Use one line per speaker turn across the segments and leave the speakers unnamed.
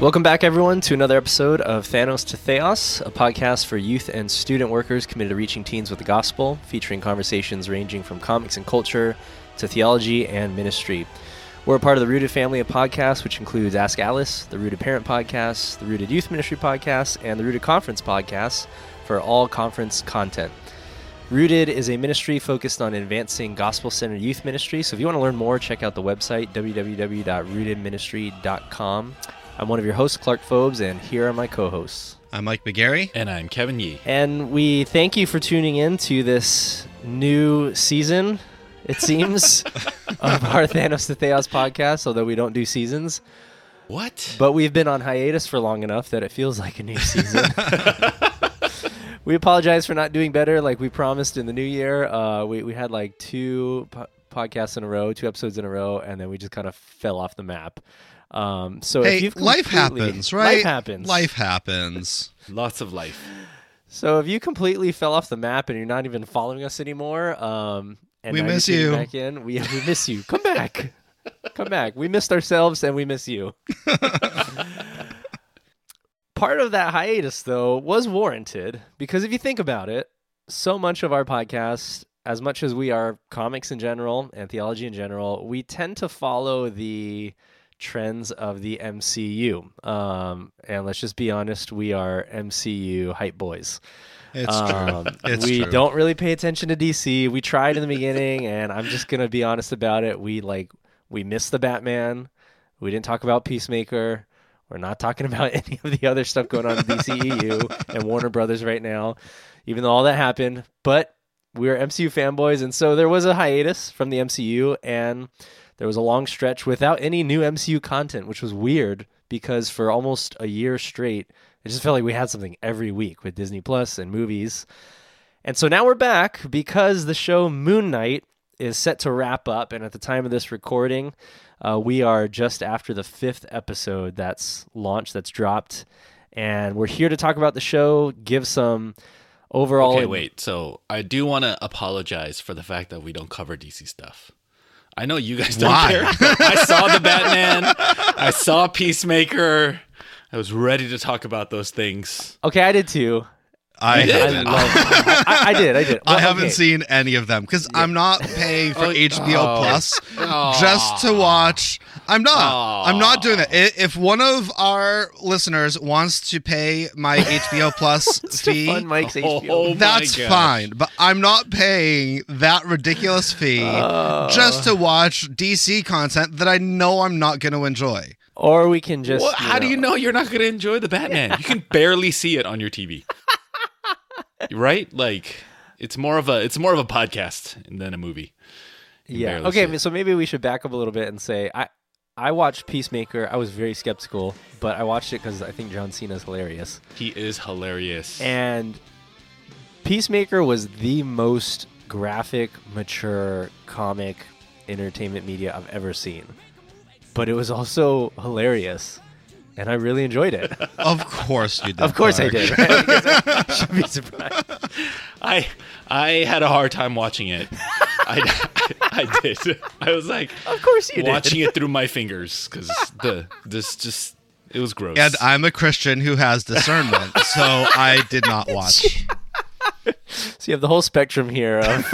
Welcome back, everyone, to another episode of Thanos to Theos, a podcast for youth and student workers committed to reaching teens with the gospel, featuring conversations ranging from comics and culture to theology and ministry. We're a part of the Rooted family of podcasts, which includes Ask Alice, the Rooted Parent Podcast, the Rooted Youth Ministry Podcast, and the Rooted Conference Podcast for all conference content. Rooted is a ministry focused on advancing gospel centered youth ministry. So if you want to learn more, check out the website www.rootedministry.com. I'm one of your hosts, Clark Fobes, and here are my co hosts.
I'm Mike McGarry.
And I'm Kevin Yee.
And we thank you for tuning in to this new season, it seems, of our Thanos to Theos podcast, although we don't do seasons.
What?
But we've been on hiatus for long enough that it feels like a new season. we apologize for not doing better like we promised in the new year. Uh, we, we had like two po- podcasts in a row, two episodes in a row, and then we just kind of fell off the map. Um, so
hey,
if you've
life happens, right?
Life happens.
Life happens.
Lots of life.
So if you completely fell off the map and you're not even following us anymore, um, and
We miss you.
Back in, we we miss you. Come back, come back. We missed ourselves and we miss you. Part of that hiatus, though, was warranted because if you think about it, so much of our podcast, as much as we are comics in general and theology in general, we tend to follow the trends of the MCU. Um, and let's just be honest, we are MCU hype boys.
It's
Um,
true. It's
we
true.
don't really pay attention to DC. We tried in the beginning, and I'm just gonna be honest about it. We like we missed the Batman. We didn't talk about Peacemaker. We're not talking about any of the other stuff going on in DCEU and Warner Brothers right now, even though all that happened. But we're MCU fanboys, and so there was a hiatus from the MCU, and there was a long stretch without any new MCU content, which was weird because for almost a year straight, it just felt like we had something every week with Disney Plus and movies. And so now we're back because the show Moon Knight is set to wrap up. And at the time of this recording, uh, we are just after the fifth episode that's launched, that's dropped. And we're here to talk about the show, give some overall.
Okay, wait. So I do want to apologize for the fact that we don't cover DC stuff. I know you guys don't
Why?
care. I saw the Batman. I saw Peacemaker. I was ready to talk about those things.
Okay, I did too.
I
did?
I,
haven't.
love, I, I did. I did.
I haven't
okay.
seen any of them because I'm not paying for
Oh,
HBO
oh.
Plus just to watch. I'm not. I'm not doing that. If one of our listeners wants to pay my HBO Plus fee,
Mike's
Oh,
HBO.
that's
gosh.
fine. But I'm not paying that ridiculous fee
Uh.
just to watch DC content that I know I'm not going to enjoy.
Or we can just.
What? How do you know you're not going to enjoy the Batman? You can barely see it on your TV, right? Like it's more of a it's more of a podcast than a movie.
Yeah. Okay. So maybe we should back up a little bit and say I I watched Peacemaker. I was very skeptical, but I watched it because I think John Cena is hilarious.
He is hilarious.
And Peacemaker was the most graphic, mature comic entertainment media I've ever seen. But it was also hilarious, and I really enjoyed it.
Of course you did.
of course I
Clark.
did. Right? Because I should be surprised.
I I had a hard time watching it. I, I did. I was like
Of course you did.
watching it through my fingers because the this just it was gross.
And I'm a Christian who has discernment, so I did not watch.
So you have the whole spectrum here of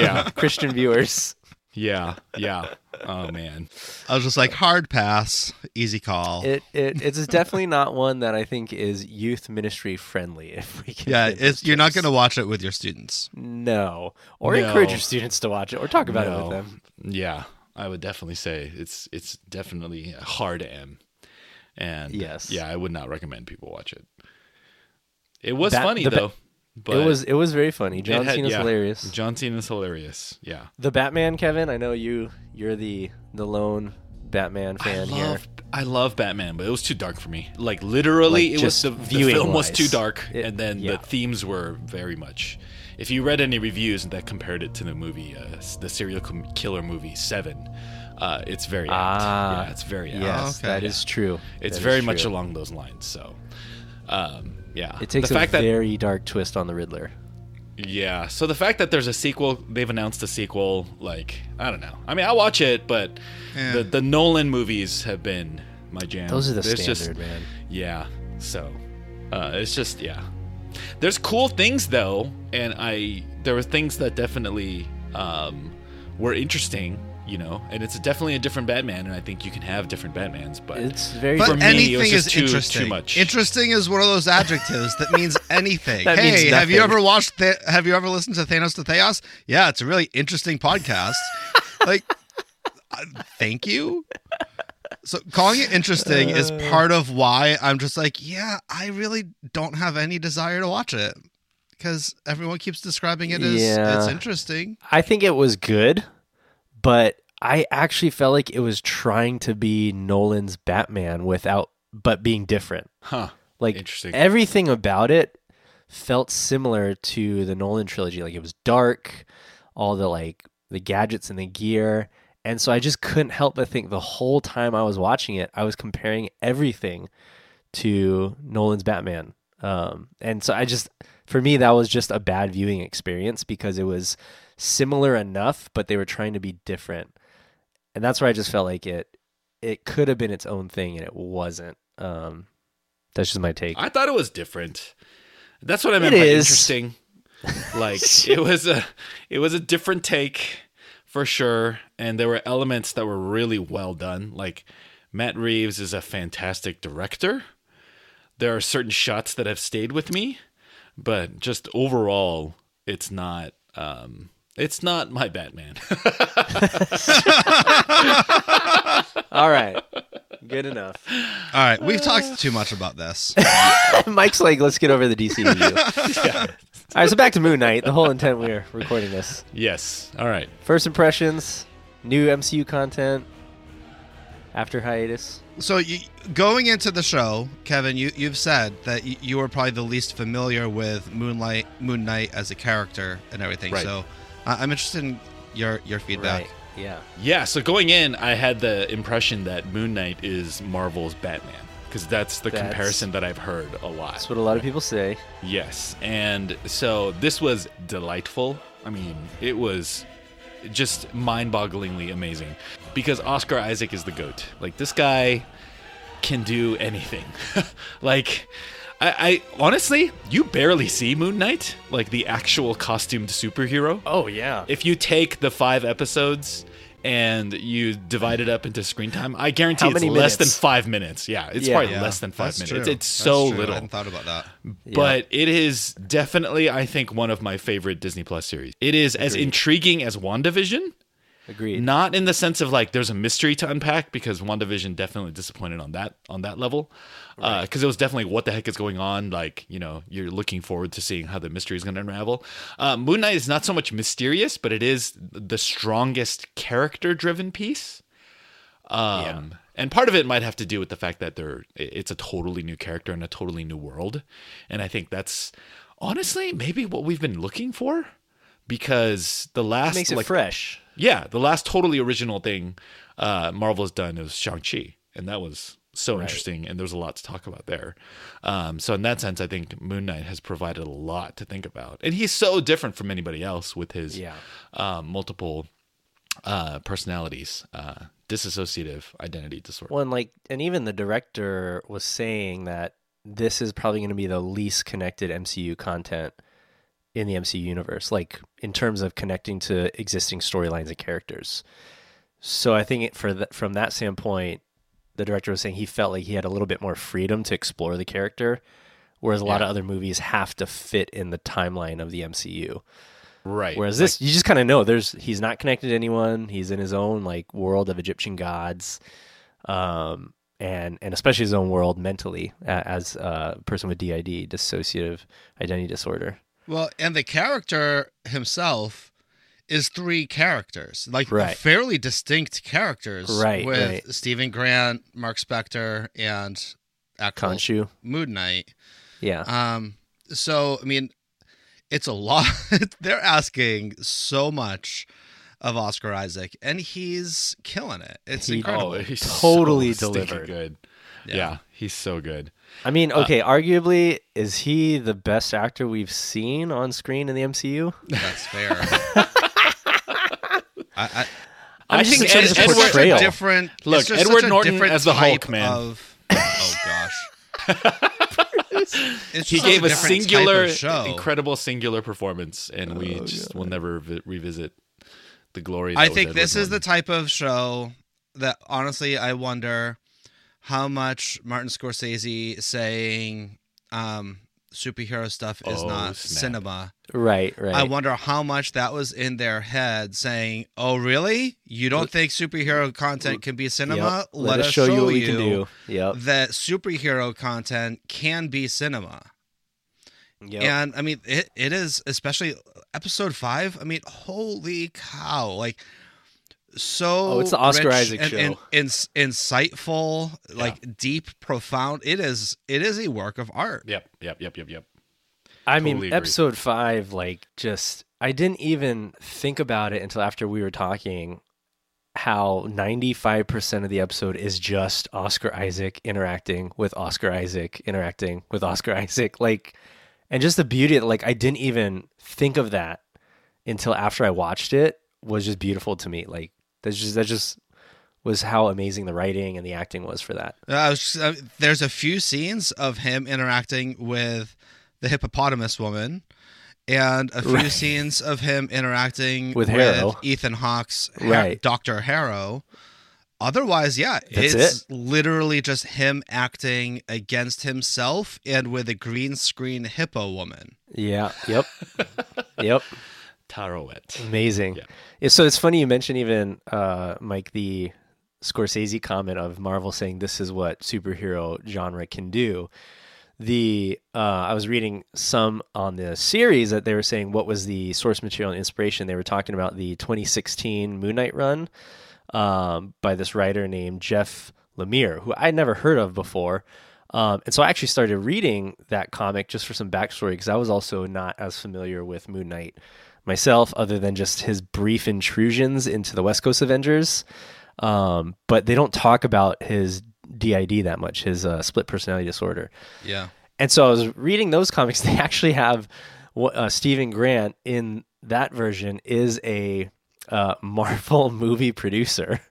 Yeah.
Christian viewers.
Yeah, yeah. Oh man.
I was just like hard pass, easy call.
It, it it's definitely not one that I think is youth ministry friendly. If we can,
yeah,
get
it's, you're not going to watch it with your students.
no, or
No.
encourage your students to watch it, or talk about it with them.
Yeah, I would definitely say it's it's definitely a hard M. And
Yes.
yeah, I would not recommend people watch it. It was
Bat-
funny
the ba-
though. But
it was it was very funny. John
had-
Cena's
yeah.
hilarious.
John Cena's hilarious. Yeah.
The Batman, Kevin. I know you. You're the the lone Batman fan
I
here.
love I love Batman, but it was too dark for me. Like literally,
Like,
it was the, the
viewing
film was too dark,
It-
and then
yeah.
the themes were very much. If you read any reviews that compared it to the movie, uh, the serial com- killer movie Seven, uh, it's very apt.
Ah,
yeah, it's very apt.
Yes,
okay.
that is true.
It's
That is
very much
true.
along those lines. So, um, yeah,
It takes
the
a
fact that
very dark twist on the Riddler.
yeah. So the fact that there's a sequel, they've announced a sequel. Like I don't know. I mean, I'll watch it, but
Yeah.
the the Nolan movies have been my jam.
Those are the
There's
standard,
just
man.
yeah. So uh, it's just yeah. There's cool things though, and I there were things that definitely um, were interesting. You know, and it's definitely a different Batman, and I think you can have different Batmans, but
It's very.
But
For me, it
anything
was
is
just too-
interesting.
too much.
Interesting is one of those adjectives that means anything.
That
hey,
means
have you ever watched? Th- have you ever listened to Thanos to Theos? Yeah, it's a really interesting podcast. like, uh, thank you. So calling it interesting is
Uh.
part of why I'm just like, yeah, I really don't have any desire to watch it because everyone keeps describing it as
Yeah.
it's interesting.
I think it was good, but I actually felt like it was trying to be Nolan's Batman without, but being different.
huh?
Like
Interesting.
everything about it felt similar to the Nolan trilogy. Like it was dark, all the like the gadgets and the gear. And so I just couldn't help but think the whole time I was watching it, I was comparing everything to Nolan's Batman. Um, and so I just, for me, that was just a bad viewing experience because it was similar enough, but they were trying to be different. And that's where I just felt like it, it could have been its own thing and it wasn't. Um, that's just my take.
I thought it was different. That's what I meant
It
by
is.
interesting. Like it was a it was a different take for sure, and there were elements that were really well done. Like Matt Reeves is a fantastic director. There are certain shots that have stayed with me, but just overall, it's not um it's not my Batman.
All right. Good enough.
All right, we've talked too much about this.
Mike's like, let's get over the DCU. All right, so back to Moon Knight. The whole intent we are recording this.
yes. All right.
First impressions, new MCU content after hiatus.
So you, going into the show, Kevin, you you've said that you, you were probably the least familiar with Moonlight, Moon Knight as a character and everything.
Right.
So I'm interested in your your feedback.
Right. Yeah.
Yeah, so going in, I had the impression that Moon Knight is Marvel's Batman because that's the
That's-
comparison that I've heard a lot.
That's what a lot of people say.
Yes, and so this was delightful. I mean, it was just mind-bogglingly amazing because Oscar Isaac is the goat. Like this guy can do anything. like I, I honestly, you barely see Moon Knight, like the actual costumed superhero
Oh, yeah.
if you take the five episodes and you divide it up into screen time, I guarantee
How
it's
many
less than five minutes. Yeah, it's
Yeah.
probably
Yeah,
less than five
that's
minutes.
true.
It's
That's
so
true. I
little.
hadn't thought about that.
But it is definitely, I think, one of my favorite Disney Plus series. It is as intriguing as WandaVision,
Agreed.
not in the sense of like there's a mystery to unpack because WandaVision definitely disappointed on that on that level. Because it was definitely what the heck is going on. Like you know, you're looking forward to seeing how the mystery is going to unravel. Uh, Moon Knight is not so much mysterious, but it is the strongest character-driven piece. Um, and part of it might have to do with the fact that they're it's a totally new character in a totally new world, and I think that's honestly maybe what we've been looking for because the last
makes it
like
fresh.
Yeah, the last totally original thing uh, has done is Shang Chi, and that was so
Right.
interesting, and there's a lot to talk about there. Um, so in that sense, I think Moon Knight has provided a lot to think about, and he's so different from anybody else with his
Yeah.
um, multiple uh, personalities, uh, dissociative identity disorder.
One like, and even the director was saying that this is probably going to be the least connected MCU content in the MCU universe, like in terms of connecting to existing storylines and characters. So I think it, for th- from that standpoint, the director was saying he felt like he had a little bit more freedom to explore the character, whereas a lot of other movies have to fit in the timeline of the MCU.
Right.
Whereas
Like,
this, you just kind of know there's he's not connected to anyone. He's in his own like world of Egyptian gods, um, and and especially his own world mentally as a person with DID, dissociative identity disorder.
Well, and the character himself is three characters, like
Right.
fairly distinct characters,
Right,
With
right.
Stephen Grant, Mark Spector, and actual
Khonshu,
Moon Knight.
yeah,
Um, so I mean, it's a lot. They're asking so much of Oscar Isaac, and he's killing it. It's
He-
incredible.
oh, he's
Totally
so
delivered.
Good.
Yeah.
Yeah. he's so good.
I mean, uh, okay, arguably, is he the best actor we've seen on screen in the MCU?
That's fair. I, I,
I I think Ed-
of
Edward-
It's a different.
Look, Edward
such a
Norton as the Hulk, man.
Of, oh gosh. It's
he gave a
different
singular,
show.
incredible singular performance, and we
Oh,
just
God.
will never vi- revisit the glory. That
I
was
think
Edward
this is the type of show that honestly I wonder how much Martin Scorsese saying um, superhero stuff is
Oh,
not
snap.
cinema.
Right, right.
I wonder how much that was in their head saying, "Oh, really? You don't think superhero content can be cinema?
Yep. Let, us show, you what we can do. Yep.
that superhero content can be cinema."
Yep.
And I mean, it, it is especially episode five. I mean, holy cow! Like, so
Oh, it's the Oscar
rich
Isaac
and,
show.
and, ins- insightful, like deep, profound. It is. It is a work of art.
Yep, yep, yep, yep, yep.
I
Totally
mean,
agree.
episode five, like, just I didn't even think about it until after we were talking. How ninety five percent of the episode is just Oscar Isaac interacting with Oscar Isaac interacting with Oscar Isaac, like, and just the beauty. Of, like, I didn't even think of that until after I watched it. Was just beautiful to me. Like, that's just that just was how amazing the writing and the acting was for that.
Uh, I was just, uh, there's a few scenes of him interacting with the hippopotamus woman, and a few
Right.
scenes of him interacting
With Harrow.
Ethan Hawke's Ha-
Right.
Doctor Harrow. Otherwise, yeah,
That's
it's literally just him acting against himself and with a green screen hippo woman.
Yeah. Yep. yep.
Taweret.
Amazing.
Yeah.
Yeah. So it's funny you mentioned even uh, Mike the Scorsese comment of Marvel saying this is what superhero genre can do. The uh, I was reading some on the series that they were saying what was the source material and inspiration. They were talking about the 2016 Moon Knight run um, by this writer named Jeff Lemire, who I'd never heard of before. Um, and so I actually started reading that comic just for some backstory because I was also not as familiar with Moon Knight myself, other than just his brief intrusions into the West Coast Avengers. Um, but they don't talk about his DID that much, his uh, split personality disorder.
Yeah.
And so I was reading those comics. They actually have what uh, Stephen Grant in that version is a uh, Marvel movie producer.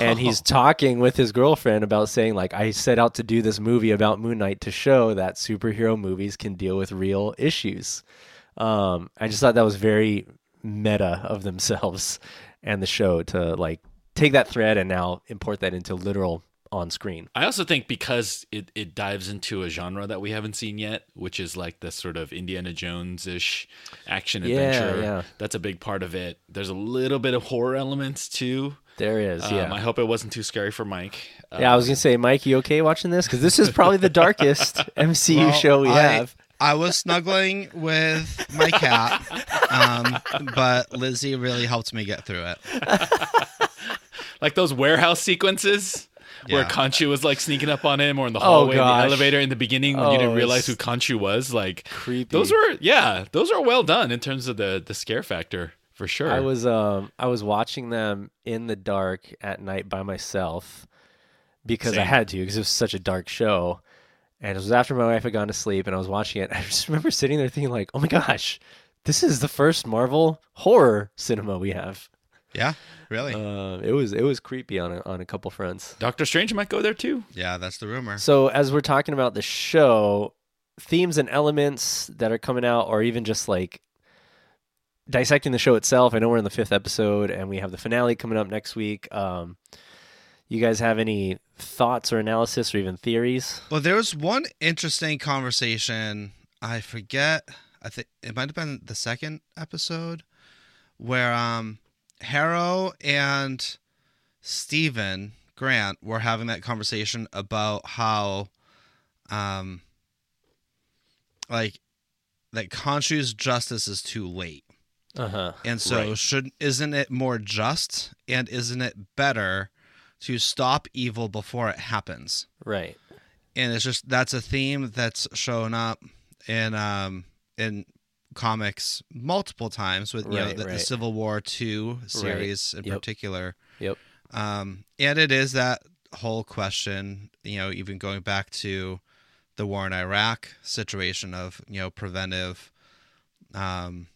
And he's talking with his girlfriend about saying, like, I set out to do this movie about Moon Knight to show that superhero movies can deal with real issues. Um, I just thought that was very meta of themselves and the show to like take that thread and now import that into literal on screen.
I also think because it, it dives into a genre that we haven't seen yet, which is like the sort of Indiana Jones ish action adventure.
yeah.
That's a big part of it. There's a little bit of horror elements too.
There is,
Um,
yeah.
I hope it wasn't too scary for Mike.
Yeah, I was gonna say, Mike, you okay watching this? Because this is probably the darkest MCU
Well,
show we
I-
have.
I was snuggling with my cat, um, but Lizzie really helped me get through it.
like those warehouse sequences where
Yeah.
Khonshu was like sneaking up on him or in the
Oh,
hallway in the elevator in the beginning when you
Oh,
didn't realize who Khonshu was. Like
Creepy.
those were yeah, those are well done in terms of the the scare factor for sure.
I was um I was watching them in the dark at night by myself because I had to because it was such a dark show. And it was after my wife had gone to sleep and I was watching it. I just remember sitting there thinking like, "Oh my gosh, this is the first Marvel horror cinema we have."
Yeah, really.
Uh, it was it was creepy on a, on a couple fronts.
Doctor Strange might go there too.
yeah, that's the rumor.
So as we're talking about the show, themes and elements that are coming out, or even just like dissecting the show itself. I know we're in the fifth episode, and we have the finale coming up next week. Um, you guys have any thoughts or analysis or even theories?
Well, there was one interesting conversation. I forget. I think it might have been the second episode where um Harrow and Stephen Grant were having that conversation about how um like that Khonshu's justice is too late.
Uh huh.
And so
Right.
should isn't it more just and isn't it better to stop evil before it happens?
Right.
and it's just that's a theme that's shown up in um in comics multiple times with you
Right,
the, the
right.
Civil War two series in
Yep.
particular.
Yep.
Um, and it is that whole question, you know, even going back to the war in Iraq situation of you know preventive, um,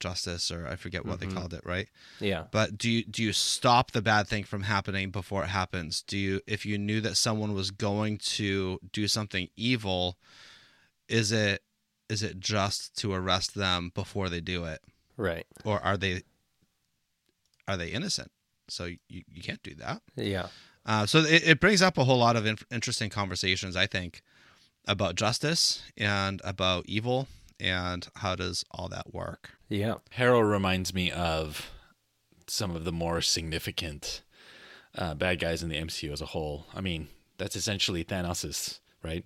justice, or I forget what
Mhm.
they called it, right?
Yeah.
But do you do you stop the bad thing from happening before it happens? Do you if you knew that someone was going to do something evil, is it is it just to arrest them before they do it,
Right.
or are they are they innocent? So you, you can't do that.
Yeah.
Uh, so it, it brings up a whole lot of in- interesting conversations, I think, about justice and about evil and how does all that work.
Yeah.
Harrow reminds me of some of the more significant uh, bad guys in the MCU as a whole. I mean, that's essentially Thanos's, right?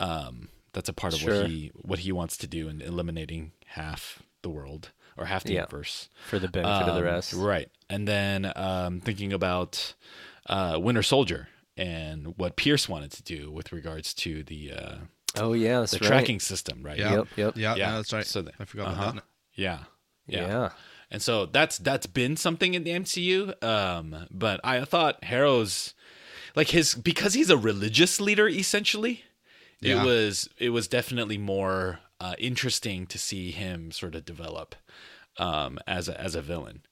Um, that's a part of
Sure.
what he what he wants to do in eliminating half the world or half the
Yeah.
universe.
For the benefit of the
Um,
rest.
Right. And then um, thinking about uh, Winter Soldier and what Pierce wanted to do with regards to the uh,
Oh yeah, that's
the
right.
tracking system, right?
Yeah.
Yep. Yep.
Yeah,
Yeah.
no, that's right.
So the-
I forgot
uh-huh.
about that.
Yeah.
Yeah.
Yeah. And so that's that's been something in the MCU. Um, but I thought Harrow's like his because he's a religious leader essentially.
Yeah.
It was it was definitely more uh, interesting to see him sort of develop um, as a, as a villain.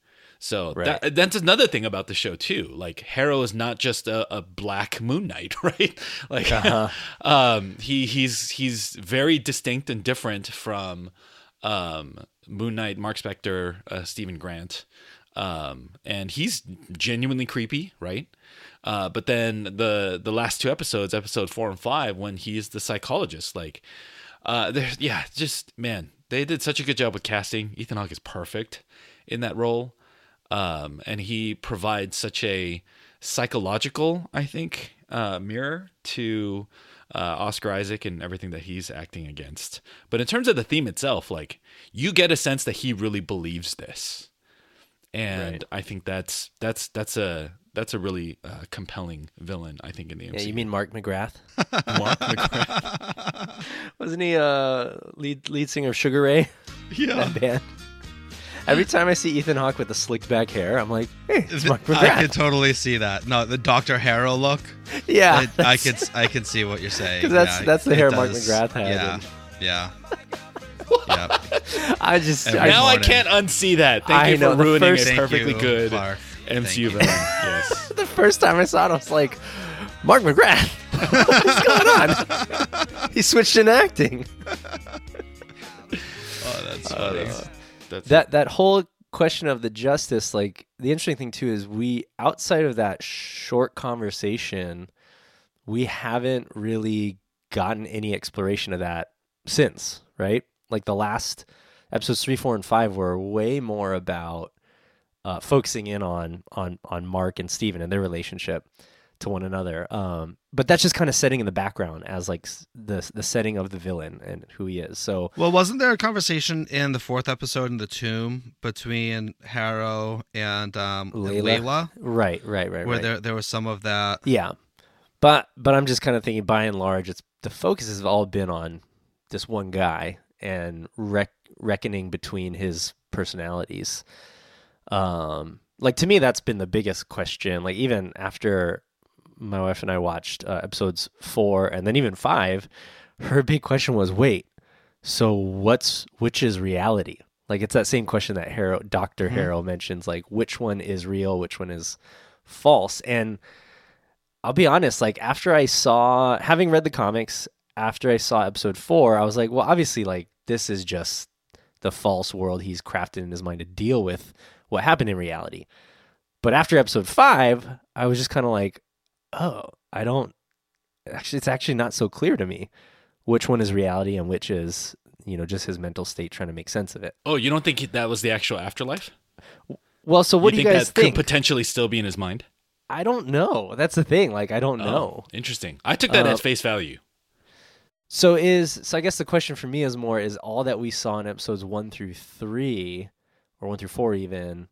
So
Right.
that, that's another thing about the show too. Like Harrow is not just a, a black Moon Knight, right? Like
Uh-huh.
um, he he's he's very distinct and different from um, Moon Knight, Mark Spector, uh, Stephen Grant, um, and he's genuinely creepy, right? Uh, but then the the last two episodes, episode four and five, when he's the psychologist, like, uh, there's yeah, just man, they did such a good job with casting. Ethan Hawke is perfect in that role, um, and he provides such a psychological, I think, uh, mirror to uh, Oscar Isaac and everything that he's acting against. But in terms of the theme itself, like you get a sense that he really believes this, and
Right.
I think that's that's that's a that's a really uh, compelling villain. I think in the MCU.
Yeah, you mean Mark McGrath?
Mark McGrath?
Wasn't he uh lead lead singer of Sugar Ray?
Yeah.
That band. Every time I see Ethan Hawke with the slicked back hair, I'm like, hey, it's Mark
I
McGrath.
could totally see that. No, the Doctor Harrow look.
yeah,
I, I could I could see what you're saying.
'Cause that's-
Yeah,
that's the
it
hair Mark. McGrath had,
Yeah.
and-
Yeah. yeah.
I just
Every
I,
now I can't unsee that. Thank
I
you
know,
for ruining
first-
a perfectly
you,
good
Clark.
MCU
Thank
villain. Yes.
the first time I saw it, I was like, Mark McGrath, what's going on? he switched in acting.
Oh, that's funny.
That's
that that whole question of the justice like the interesting thing too is we outside of that short conversation we haven't really gotten any exploration of that since right? Like the last episodes three four and five were way more about uh, focusing in on on on mark and steven and their relationship to one another um but that's just kind of setting in the background as like the the setting of the villain and who he is so
Well, wasn't there a conversation in the fourth episode in the tomb between Harrow and um and
Layla.
Layla,
right right right
where
right
there there was some of that?
Yeah, but but I'm just kind of thinking by and large, it's the focus has all been on this one guy and rec- reckoning between his personalities. Um, like to me, that's been the biggest question. Like even after my wife and I watched uh, episodes four and then even five, her big question was, "Wait, so what's which is reality?" Like it's that same question that Harrow, Doctor
Mhm.
Harrow mentions. Like which one is real, which one is false, and I'll be honest, like after I saw having read the comics, after I saw episode four, I was like, well, obviously, like this is just the false world he's crafted in his mind to deal with what happened in reality. But after episode five, I was just kind of like, oh, I don't actually it's actually not so clear to me which one is reality and which is, you know, just his mental state trying to make sense of it.
Oh, you don't think that was the actual afterlife?
Well, so what do
think
you guys
that
think?
could potentially still be in his mind?
I don't know. That's the thing. Like I don't know.
Oh, interesting. I took that
Uh,
as face value.
So is so I guess the question for me is more is all that we saw in episodes one through three, or one through four even,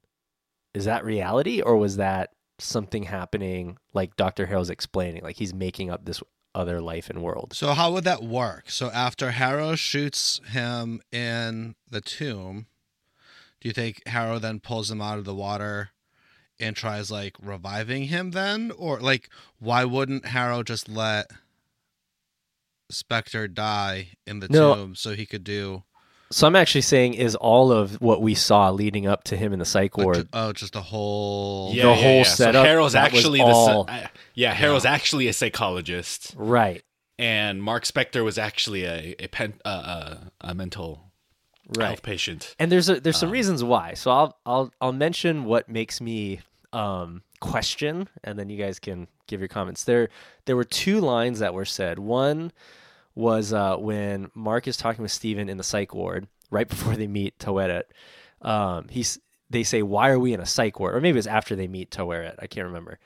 is that reality or was that something happening like Doctor Harrow's explaining, like he's making up this other life and world?
So how would that work? So after Harrow shoots him in the tomb, do you think Harrow then pulls him out of the water and tries like reviving him then? Or like why wouldn't Harrow just let Spector die in the
No.
tomb so he could do
So I'm actually saying is all of what we saw leading up to him in the psych ward.
ju- oh, just a whole.
The whole setup,
So Harrow's
was
actually
all-
the. psy- yeah, Harrow's actually a psychologist,
right.
and Mark Spector was actually a a, pen, uh, uh, a mental
Right.
health patient.
And there's a, there's
Um,
some reasons why. So I'll I'll I'll mention what makes me um, question, and then you guys can give your comments. There there were two lines that were said. One was uh, when Mark is talking with Steven in the psych ward right before they meet Toedet. Um, he's they say, "Why are we in a psych ward?" Or maybe it's after they meet Toedet. I can't remember.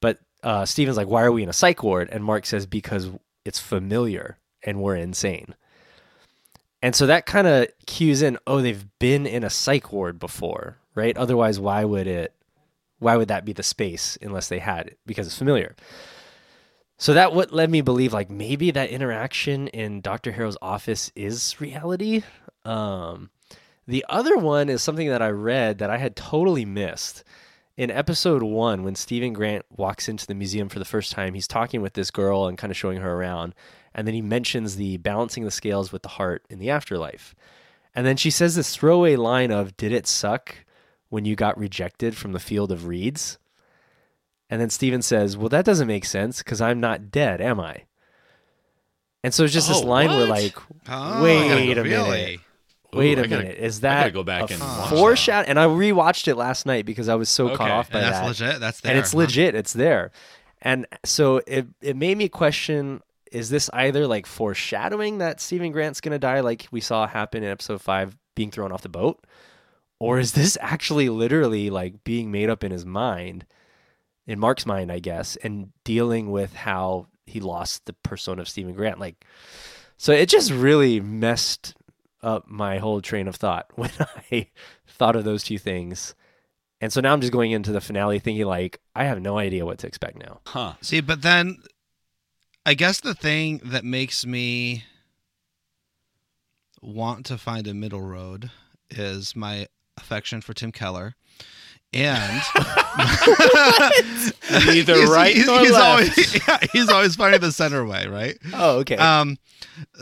But uh, Steven's like, "Why are we in a psych ward?" And Mark says, "Because it's familiar and we're insane." And so that kind of cues in, oh, they've been in a psych ward before, right? Otherwise, why would it why would that be the space unless they had it? Because it's familiar. So that what led me believe like maybe that interaction in Dr. Harrow's office is reality. Um, the other one is something that I read that I had totally missed. In episode one, when Stephen Grant walks into the museum for the first time, he's talking with this girl and kind of showing her around. And then he mentions the balancing the scales with the heart in the afterlife. And then she says this throwaway line of, Did it suck when you got rejected from the field of reeds? And then Stephen says, Well, that doesn't make sense because I'm not dead, am I? And so it's just this
Oh,
line where, like,
Oh,
wait a
really?
minute. Wait
Ooh,
a
gotta-
minute. Is
I
that
go back
a
and
foreshadow? And I rewatched it last night because I was so caught off by
And that's
that.
legit. That's there.
and it's
huh?
legit. It's there. And so it it made me question: Is this either like foreshadowing that Stephen Grant's gonna die, like we saw happen in episode five, being thrown off the boat, or is this actually literally like being made up in his mind, in Mark's mind, I guess, and dealing with how he lost the persona of Stephen Grant? Like, so it just really messed up my whole train of thought when I thought of those two things. And so now I'm just going into the finale thinking like I have no idea what to expect now.
Huh.
See, but then I guess the thing that makes me want to find a middle road is my affection for Tim Keller. And
Neither
He's-
right
he's,
nor
he's
left.
Always, yeah, he's always finding the center way, right?
Oh, okay.
Um,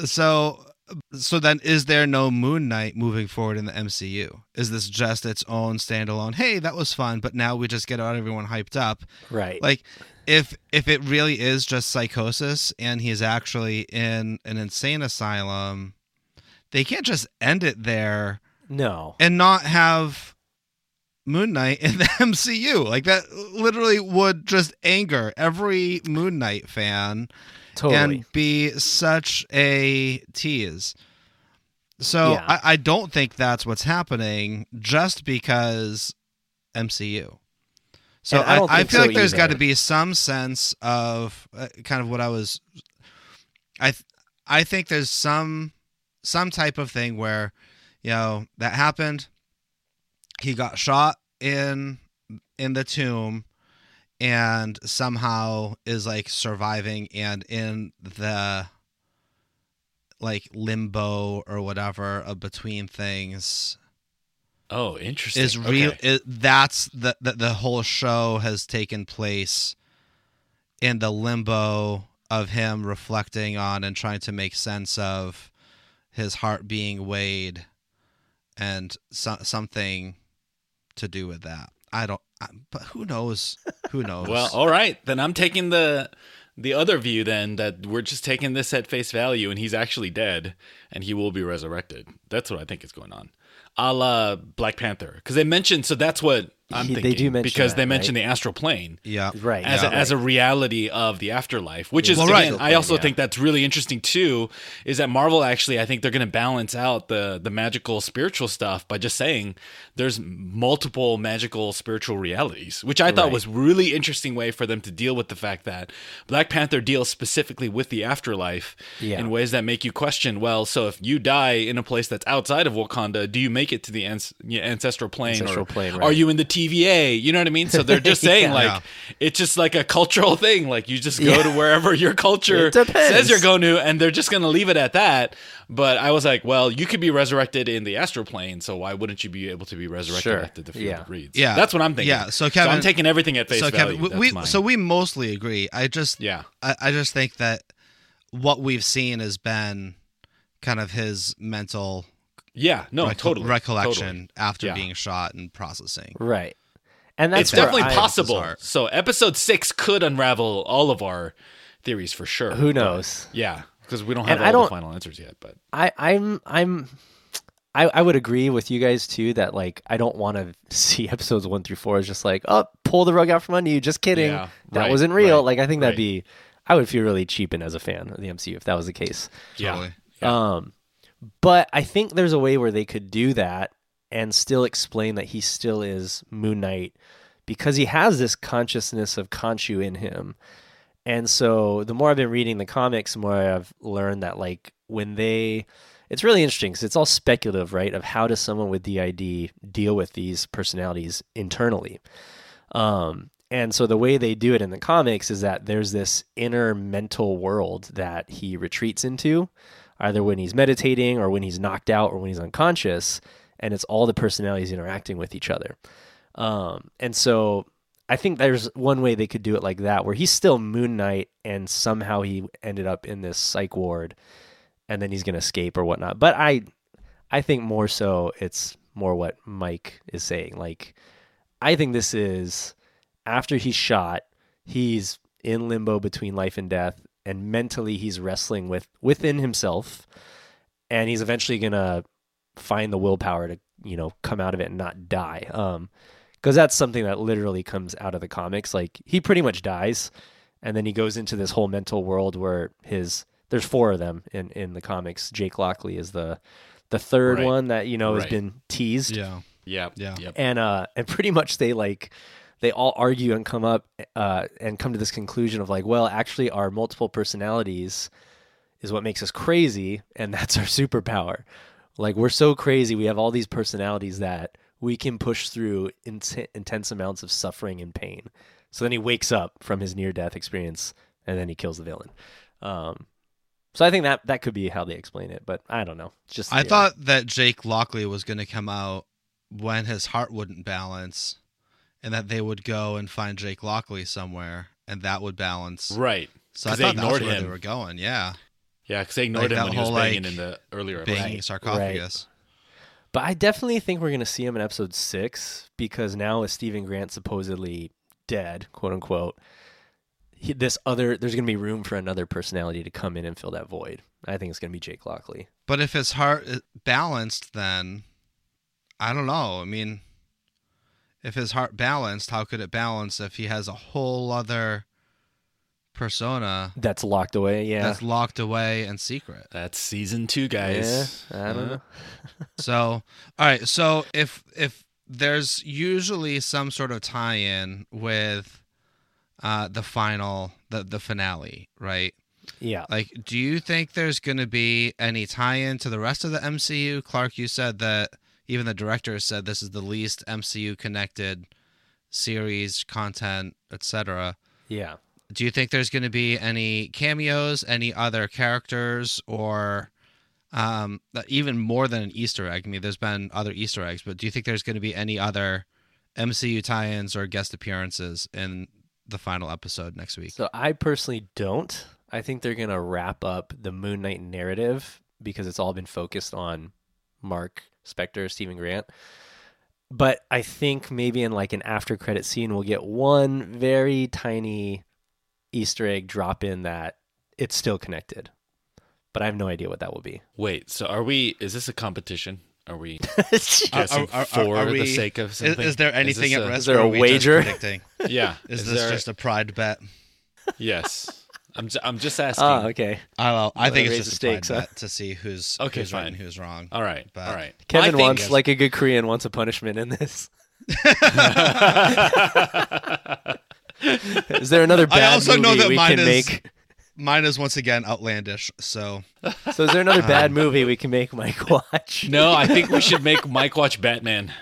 so so then is there no Moon Knight moving forward in the MCU? Is this just its own standalone? Hey, that was fun, but now we just get everyone hyped up.
right.
Like if if it really is just psychosis and he's actually in an insane asylum, they can't just end it there
no.
and not have Moon Knight in the MCU. Like that literally would just anger every Moon Knight fan
Totally.
and be such a tease. So
Yeah.
I, I don't think that's what's happening just because MCU. So
And I
I, I, feel
so
like there's got to be some sense of uh, kind of what I was. I th- I think there's some some type of thing where you know that happened. He got shot in in the tomb and somehow is like surviving and in the like limbo or whatever of between things
Oh, interesting.
is real
Okay.
it, that's the, the the whole show has taken place in the limbo of him reflecting on and trying to make sense of his heart being weighed and so, something to do with that i don't I, but who knows who knows
Well, all right. Then I'm taking the the other view then that we're just taking this at face value and he's actually dead and he will be resurrected. That's what I think is going on. A la Black Panther. Because they mentioned so that's what I'm
He- they
thinking.
do mention
because
that,
they
right?
mentioned the astral plane.
yeah
Right.
as,
yeah,
a, as a reality of the afterlife, which is
Well,
again,
right.
I also
Yeah.
think that's really interesting too. Is that Marvel actually? I think they're going to balance out the the magical spiritual stuff by just saying there's multiple magical spiritual realities, which I thought
Right.
was really interesting way for them to deal with the fact that Black Panther deals specifically with the afterlife
Yeah.
in ways that make you question. Well, so if you die in a place that's outside of Wakanda, do you make it to the ans- ancestral plane,
Ancestral
or
plane,
are you in the TVA? You know what I mean? So they're just saying
Yeah.
like
Yeah.
it's just like a cultural thing. Like you just go
Yeah.
to wherever your culture says you're going to, and they're just going to leave it at that. But I was like, well, you could be resurrected in the astral plane, so why wouldn't you be able to be resurrected
Sure.
after the field
Yeah.
of reeds?
Yeah.
that's what I'm thinking.
Yeah, so Kevin-
I'm taking everything at face
so
value.
Kevin, we, we so we mostly agree i just
yeah,
I, I just think that what we've seen has been kind of his mental
Yeah, no,
recol-
totally
recollection
totally.
after
Yeah.
being shot and processing.
Right. And that's
It's definitely
I-
possible. So episode six could unravel all of our theories for sure.
Who
but-
knows?
yeah, because we don't have
And
all the
don't-
final answers yet. But
I, I'm I'm I, I would agree with you guys too that like I don't want to see episodes one through four as just like oh pull the rug out from under you just kidding
Yeah,
that
right,
wasn't real
right,
like I think that'd
right.
be I would feel really cheapened as a fan of the MCU if that was the case
Totally.
yeah,
um but I think there's a way where they could do that and still explain that he still is Moon Knight because he has this consciousness of Khonshu in him and so the more I've been reading the comics, the more I've learned that like when they, it's really interesting because it's all speculative, right? Of how does someone with DID deal with these personalities internally? Um, and so the way they do it in the comics is that there's this inner mental world that he retreats into, either when he's meditating or when he's knocked out or when he's unconscious, and it's all the personalities interacting with each other. Um, and so I think there's one way they could do it like that, where he's still Moon Knight, and somehow he ended up in this psych ward, and then he's gonna escape or whatnot. But I, I think more so it's more what Mike is saying. Like, I think this is after he's shot, he's in limbo between life and death, and mentally he's wrestling with within himself, and he's eventually gonna find the willpower to you know come out of it and not die. Um, because that's something that literally comes out of the comics. Like he pretty much dies, and then he goes into this whole mental world where his there's four of them in in the comics. Jake Lockley is the the third
Right.
one that you know has been teased,
Yeah.
yeah,
Yeah.
Yep.
and uh and pretty much they like they all argue and come up uh and come to this conclusion of like, well, actually, our multiple personalities is what makes us crazy, and that's our superpower. Like we're so crazy, we have all these personalities that we can push through int- intense amounts of suffering and pain. So then he wakes up from his near-death experience, and then he kills the villain. Um, so I think that that could be how they explain it, but I don't know. It's just
I
yeah.
thought that Jake Lockley was going to come out when his heart wouldn't balance, and that they would go and find Jake Lockley somewhere, and that would balance.
Right.
So I
'Cause they
thought that's
ignored
where
him.
they were going. Yeah,
Yeah, because they ignored
Like
him
that
when he was
whole,
banging
like,
in the earlier
being
episode.
a sarcophagus.
But I definitely think we're going to see him in episode six because now with Stephen Grant supposedly dead, quote unquote, he, this other there's going to be room for another personality to come in and fill that void. I think it's going to be Jake Lockley.
But if his heart is balanced, then I don't know. I mean, if his heart balanced, how could it balance if he has a whole other persona
That's locked away. Yeah.
that's locked away and secret?
That's season two, guys.
Yeah, I don't
Uh,
know.
So, all right. So if if there's usually some sort of tie-in with uh, the final, the the finale, right?
Yeah.
Like, do you think there's going to be any tie-in to the rest of the MCU? Clark, you said that even the director said this is the least MCU connected series, content, etc.
Yeah.
Do you think there's going to be any cameos, any other characters, or um, even more than an Easter egg? I mean, there's been other Easter eggs, but do you think there's going to be any other MCU tie-ins or guest appearances in the final episode next week?
So I personally don't. I think they're going to wrap up the Moon Knight narrative because it's all been focused on Mark Spector, Stephen Grant. But I think maybe in like an after credit scene we'll get one very tiny Easter egg drop in that it's still connected. But I have no idea what that will be.
Wait, so are we? Is this a competition? Are we
Are-
guessing
are- are-
for
are
the
we-
sake of
Is,
something?
is there anything
this
at
a-
risk?
there a
are we just
wager?
Yeah.
Is,
Is
this
there-
just a pride bet?
Yes. I'm. J- I'm just asking.
Ah, okay.
I don't know. I
Wanna
think
raise
it's just
the
a
stakes,
pride
huh?
to see who's
Okay,
who's right
fine.
and who's wrong.
All right.
But-
all right.
Kevin
I think-
wants, like a good Korean, wants a punishment in this. Is there another bad
also
movie
know that
we
mine
can
is-
make?
Mine is once again outlandish. So
So is there another
Um,
bad movie we can make Mike watch?
No, I think we should make Mike watch Batman.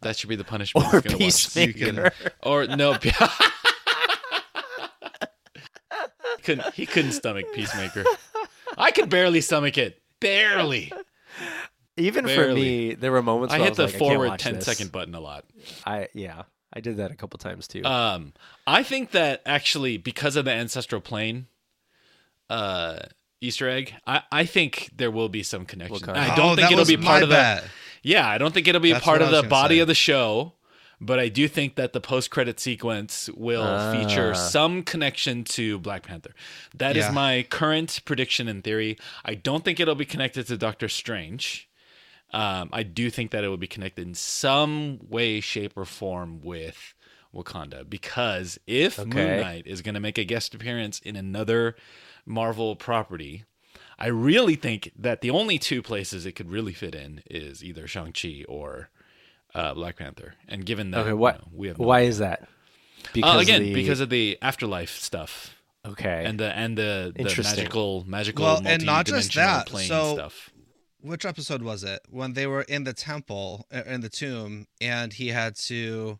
That should be the punishment.
or
he's gonna watch.
Peacemaker.
Or no. he couldn't. He couldn't stomach Peacemaker. I could barely stomach it. Barely.
Even for me, there were moments
I
where
hit
was
the
like,
forward
watch
10
this.
second button a lot.
I yeah, I did that a couple times too.
Um, I think that actually because of the ancestral plane, uh, Easter egg. I, I think there will be some connection.
Wakanda.
I
Oh,
don't think it'll be part of
that.
Yeah, I don't think it'll be
That's
part of the body
say.
of the show, but I do think that the post-credit sequence will
Ah.
feature some connection to Black Panther. That is
Yeah.
my current prediction and theory. I don't think it'll be connected to Doctor Strange. Um, I do think that it will be connected in some way, shape, or form with Wakanda because if Moon Knight is going to make a guest appearance in another Marvel property, I really think that the only two places it could really fit in is either Shang Chi or uh, Black Panther. And given that
Okay,
you
what?
know, we have no
Why
idea.
is that?
Uh, again
the-
because of the afterlife stuff
okay,
and the and the, the magical magical
Well, and not just that,
plane
so-
stuff.
Which episode was it? When they were in the temple, uh, in the tomb, and he had to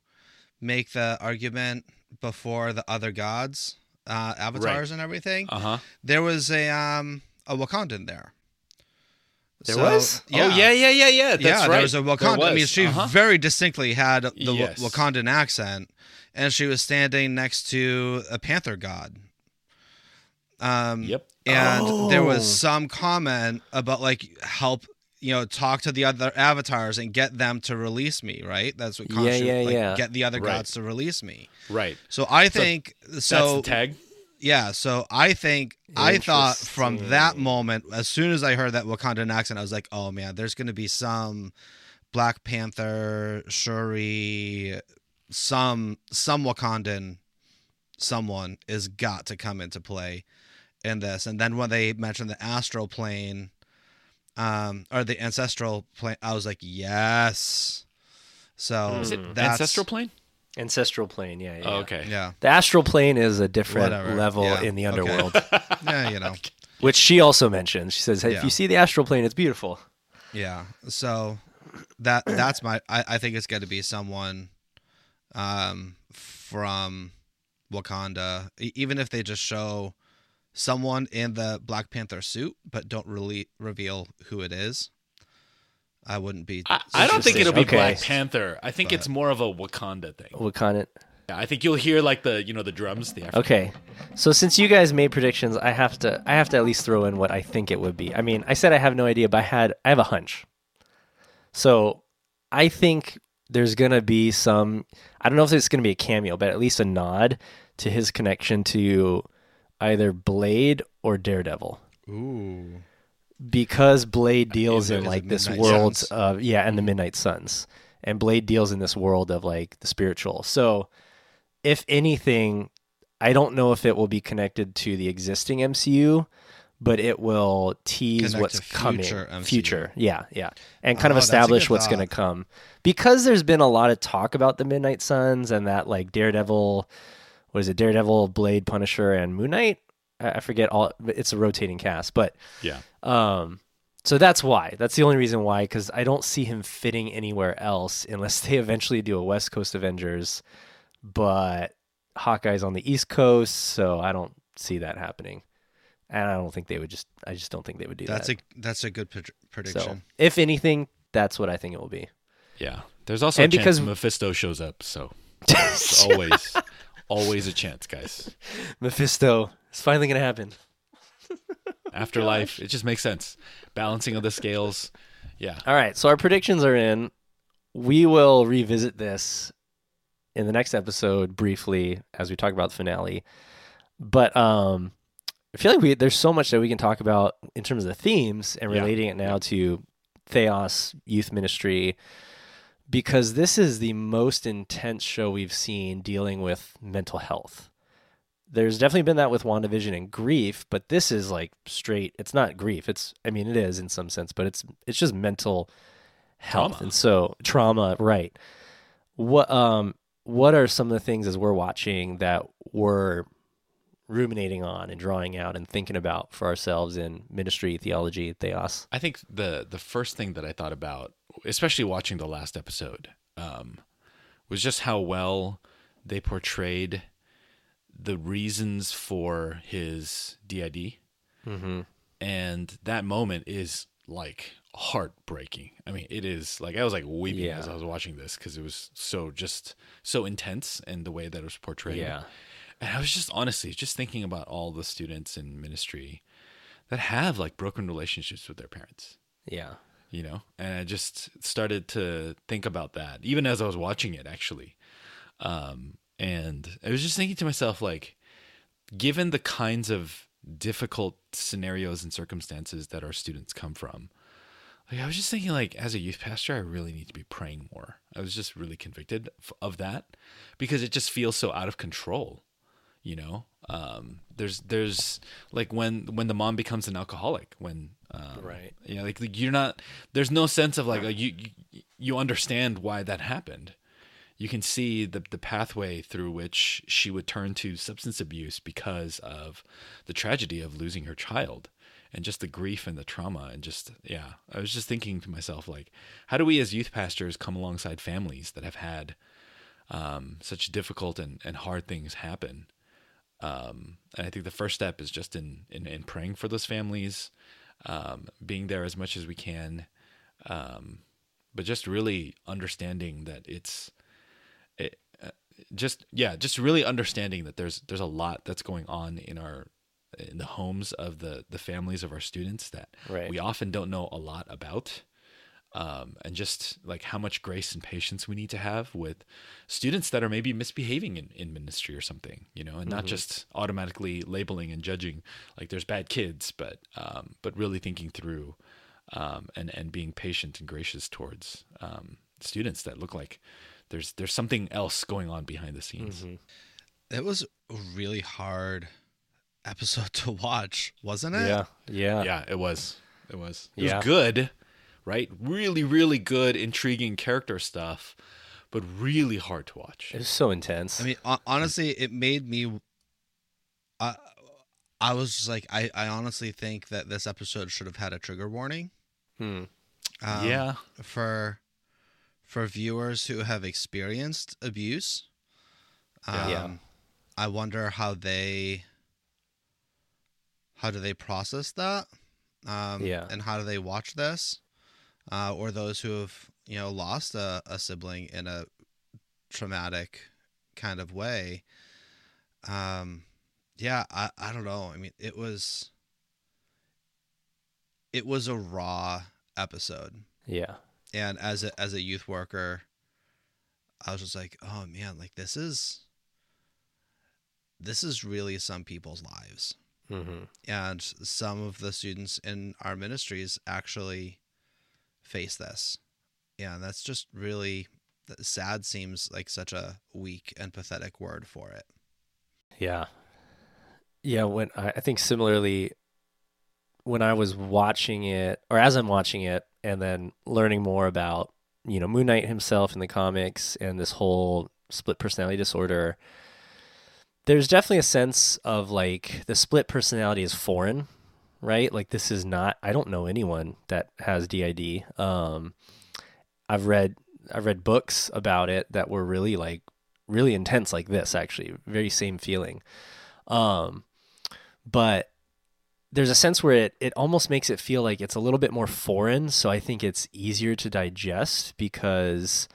make the argument before the other gods, uh, avatars, and everything.
Uh huh.
There was a um a Wakandan there.
There was?
Oh yeah, yeah, yeah, yeah. That's
yeah,
right.
there was a Wakanda. I mean, she
Uh-huh.
very distinctly had the
Yes.
Wakandan accent, and she was standing next to a panther god. Um,
Yep.
and there
Oh.
was some comment about like help, you know, talk to the other avatars and get them to release me. Right? That's what.
Yeah,
Khonshu-
yeah,
like,
yeah.
Get the other
Right.
gods to release me.
Right.
So I think so.
That's the tag.
Yeah, so I think I thought from that moment, as soon as I heard that Wakandan accent, I was like, "Oh man, there's going to be some Black Panther, Shuri, some some Wakandan, someone is got to come into play in this." And then when they mentioned the astral plane, um, or the ancestral plane, I was like, "Yes." So
Is it
Mm.
that's
ancestral plane?
Ancestral plane. Yeah, yeah.
Oh, okay.
Yeah,
The astral plane is a different
Whatever,
level
yeah,
in the
okay.
underworld,
yeah, you know.
which she also mentions. She says, hey,
Yeah.
if you see the astral plane, it's beautiful.
Yeah. So that that's my I, I think it's gonna be someone um from Wakanda. Even if they just show someone in the Black Panther suit but don't really reveal who it is. I wouldn't be
I, I don't think it'll be
Okay.
Black Panther. I think
But-
it's more of a Wakanda thing.
Wakanda.
Yeah, I think you'll hear like the you know the drums. The Afro-
Okay, so since you guys made predictions, I have to I have to at least throw in what I think it would be. I mean, I said I have no idea, but I had I have a hunch. So I think there's gonna be some. I don't know if it's gonna be a cameo, but at least a nod to his connection to either Blade or Daredevil.
Ooh.
Because Blade deals
In
like this world
Suns.
of yeah, and the Midnight Suns, and Blade deals in this world of like the spiritual. So, if anything, I don't know if it will be connected to the existing MCU, but it will tease
Connect
what's
to
coming,
future MCU.
future, yeah, yeah, and kind
Oh,
of establish what's going to come. Because there's been a lot of talk about the Midnight Suns and that like Daredevil, what is it, Daredevil, Blade, Punisher, and Moon Knight. I I forget all. It's a rotating cast, but
Yeah.
um, so that's why. That's the only reason why, because I don't see him fitting anywhere else unless they eventually do a West Coast Avengers. But Hawkeye's on the East Coast, so I don't see that happening. And I don't think they would just. I just don't think they would do
That's
that.
a that's a good pred-
so,
prediction.
if anything, that's what I think it will be.
Yeah. There's also
And
a chance
because-
Mephisto shows up, so always always a chance, guys.
Mephisto, it's finally gonna happen.
Afterlife, it just makes sense. Balancing of the scales. Yeah.
All right, so our predictions are in. We will revisit this in the next episode briefly as we talk about the finale. But um I feel like we there's so much that we can talk about in terms of the themes and
Yeah.
relating it now to Theos youth ministry because this is the most intense show we've seen dealing with mental health. There's definitely been that with WandaVision and grief, but this is like straight it's not grief. It's I mean it is in some sense, but it's it's just mental health.
Trauma.
And so trauma, right. What um what are some of the things as we're watching that we're ruminating on and drawing out and thinking about for ourselves in ministry, theology, theos?
I think the the first thing that I thought about, especially watching the last episode, um, was just how well they portrayed the reasons for his DID,
Mm-hmm.
and that moment is like heartbreaking. I mean, it is like I was like weeping
Yeah.
as I was watching this because it was so just so intense in the way that it was portrayed.
Yeah.
And I was just honestly just thinking about all the students in ministry that have like broken relationships with their parents.
Yeah.
you know? And i just started to think about that even as i was watching it actually. Um, and i was just thinking to myself like given the kinds of difficult scenarios and circumstances that our students come from like i was just thinking like as a youth pastor i really need to be praying more. I was just really convicted of that because it just feels so out of control you know? Um, there's there's like when when the mom becomes an alcoholic when um,
Right.
you know like, like you're not there's no sense of like you you- you understand why that happened. You can see the the pathway through which she would turn to substance abuse because of the tragedy of losing her child and just the grief and the trauma and just yeah i was just thinking to myself like how do we as youth pastors come alongside families that have had um, such difficult and, and hard things happen um, and i think the first step is just in in, in praying for those families um, being there as much as we can um, but just really understanding that it's it, uh, just yeah just really understanding that there's there's a lot that's going on in our in the homes of the the families of our students that
Right.
we often don't know a lot about um, and just like how much grace and patience we need to have with students that are maybe misbehaving in, in ministry or something you know and not just automatically labeling and judging like there's bad kids but um, but really thinking through um, and and being patient and gracious towards um, students that look like there's there's something else going on behind the scenes.
It was a really hard episode to watch, wasn't it?
Yeah. Yeah.
Yeah, it was. It was. It
Yeah.
was good, right? Really, really good, intriguing character stuff, but really hard to watch.
It was so intense.
I mean, honestly, it made me. I I was just like, I, I honestly think that this episode should have had a trigger warning.
Hmm.
Um,
yeah,
For for viewers who have experienced abuse. Um,
Yeah.
I wonder how they. How do they process that? Um,
Yeah.
And how do they watch this? Uh, or those who have you know lost a, a sibling in a traumatic kind of way. Um, yeah, I, I don't know. I mean, it was it was a raw episode,
yeah.
and as a as a youth worker, I was just like, oh man, like this is this is really some people's lives,
Mm-hmm.
and some of the students in our ministries actually face this, yeah, and that's just really sad. Seems like such a weak and pathetic word for it.
Yeah. Yeah, when I, I think similarly when I was watching it or as I'm watching it and then learning more about, you know, Moon Knight himself in the comics and this whole split personality disorder, there's definitely a sense of like the split personality is foreign, right? Like this is not I don't know anyone that has DID. Um I've read I've read books about it that were really like really intense like this actually very same feeling um but there's a sense where it it almost makes it feel like it's a little bit more foreign so i think it's easier to digest because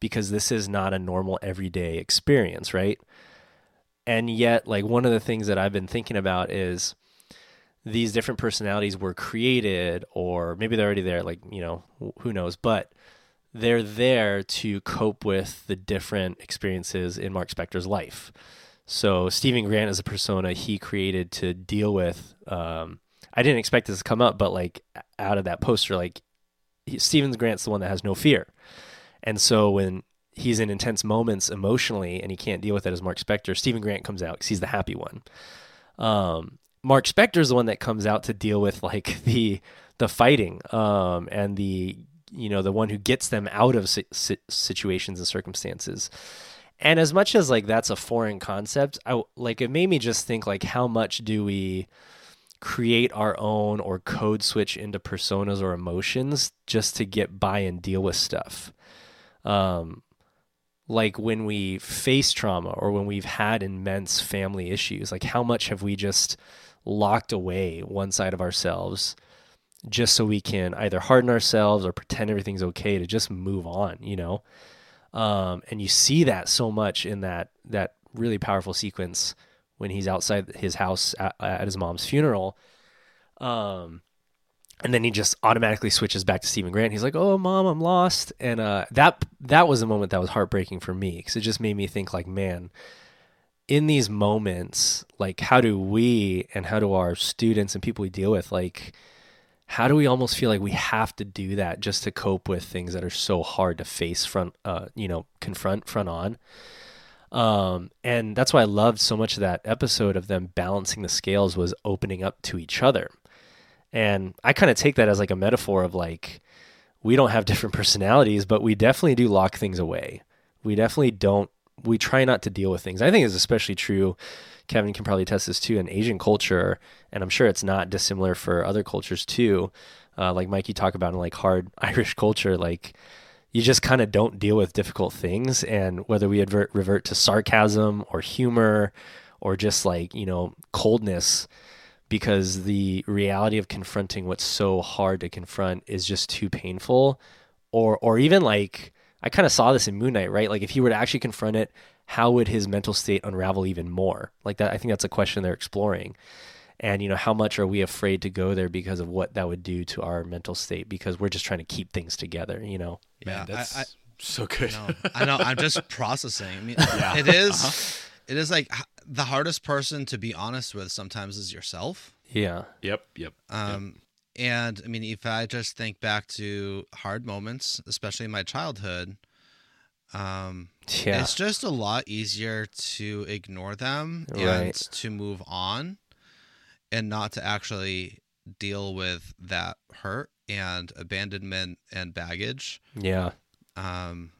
because this is not a normal everyday experience right and yet like one of the things that i've been thinking about is these different personalities were created or maybe they're already there like you know who knows but they're there to cope with the different experiences in Mark Spector's life. So Steven Grant is a persona he created to deal with. Um, I didn't expect this to come up, but like out of that poster, like he, Steven Grant's the one that has no fear, and so when he's in intense moments emotionally and he can't deal with it as Mark Spector, Steven Grant comes out because he's the happy one. Um, Mark Spector's the one that comes out to deal with like the the fighting um, and the you know the one who gets them out of si- si- situations and circumstances. And as much as like that's a foreign concept i like it made me just think like how much do we create our own or code switch into personas or emotions just to get by and deal with stuff? Um like when we face trauma or when we've had immense family issues like how much have we just locked away one side of ourselves just so we can either harden ourselves or pretend everything's okay to just move on, you know? Um, and you see that so much in that that really powerful sequence when he's outside his house at, at his mom's funeral. Um, and then he just automatically switches back to Steven Grant. He's like, "Oh, mom, I'm lost," and uh, that that was a moment that was heartbreaking for me because it just made me think, like, man, in these moments, like, how do we and how do our students and people we deal with, like, how do we almost feel like we have to do that just to cope with things that are so hard to face front, uh, you know, confront front on? Um, and that's why I loved so much of that episode of them balancing the scales was opening up to each other. And I kind of take that as like a metaphor of like, we don't have different personalities, but we definitely do lock things away. We definitely don't, we try not to deal with things. I think it's especially true. Kevin can probably test this too in Asian culture. And I'm sure it's not dissimilar for other cultures too. Uh, like Mikey talked about in like hard Irish culture, like you just kind of don't deal with difficult things. And whether we advert, revert to sarcasm or humor or just like, you know, coldness, because the reality of confronting what's so hard to confront is just too painful. Or, or even like, I kind of saw this in Moon Knight, right? Like if he were to actually confront it, how would his mental state unravel even more? Like that, I think that's a question they're exploring and you know how much are we afraid to go there because of what that would do to our mental state because we're just trying to keep things together you know
Man,
Yeah,
that's
I- I-
so good.
No, I know. I'm just processing. I mean, it is- It is like the hardest person to be honest with sometimes is yourself.
yeah
Yep, yep.
Um, and I mean, if I just think back to hard moments, especially in my childhood, um,
yeah.
it's just a lot easier to ignore them and to move on, and not to actually deal with that hurt and abandonment and baggage.
yeah.
Um,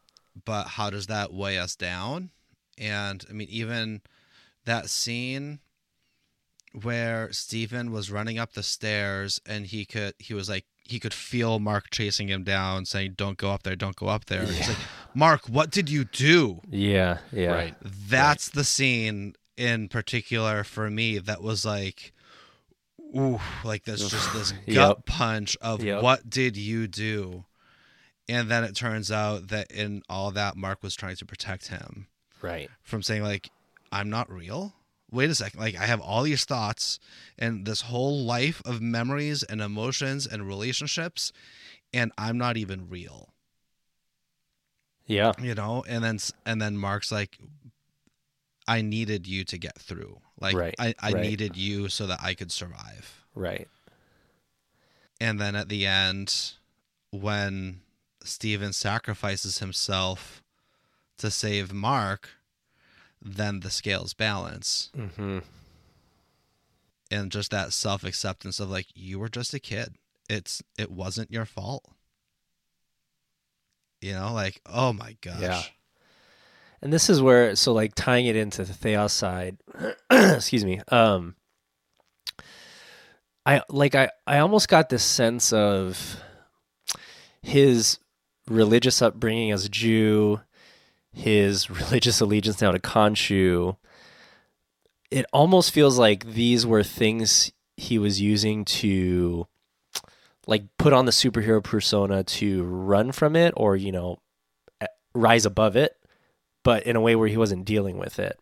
but how does that weigh us down? And i mean even that scene where Steven was running up the stairs and he could he was like he could feel Mark chasing him down saying don't go up there don't go up there. He's like Mark what did you do?
Yeah yeah.
Right.
that's the scene in particular for me that was like ooh like there's just this gut
Yep.
punch of
Yep.
what did you do? And then it turns out that in all that mark was trying to protect him
right.
from saying like i'm not real wait a second like i have all these thoughts and this whole life of memories and emotions and relationships and i'm not even real.
Yeah.
You know and then and then mark's like i needed you to get through. Like
Right,
i, I
right.
needed you so that i could survive.
Right.
And then at the end when steven sacrifices himself to save mark then the scales balance.
Mm-hmm.
And just that self-acceptance of like you were just a kid. It's it wasn't your fault. You know like oh my gosh.
Yeah. and this is where so like tying it into the theos side excuse me um i like i i almost got this sense of his religious upbringing as a jew his religious allegiance now to Khonshu, it almost feels like these were things he was using to like put on the superhero persona to run from it or you know rise above it but in a way where he wasn't dealing with it.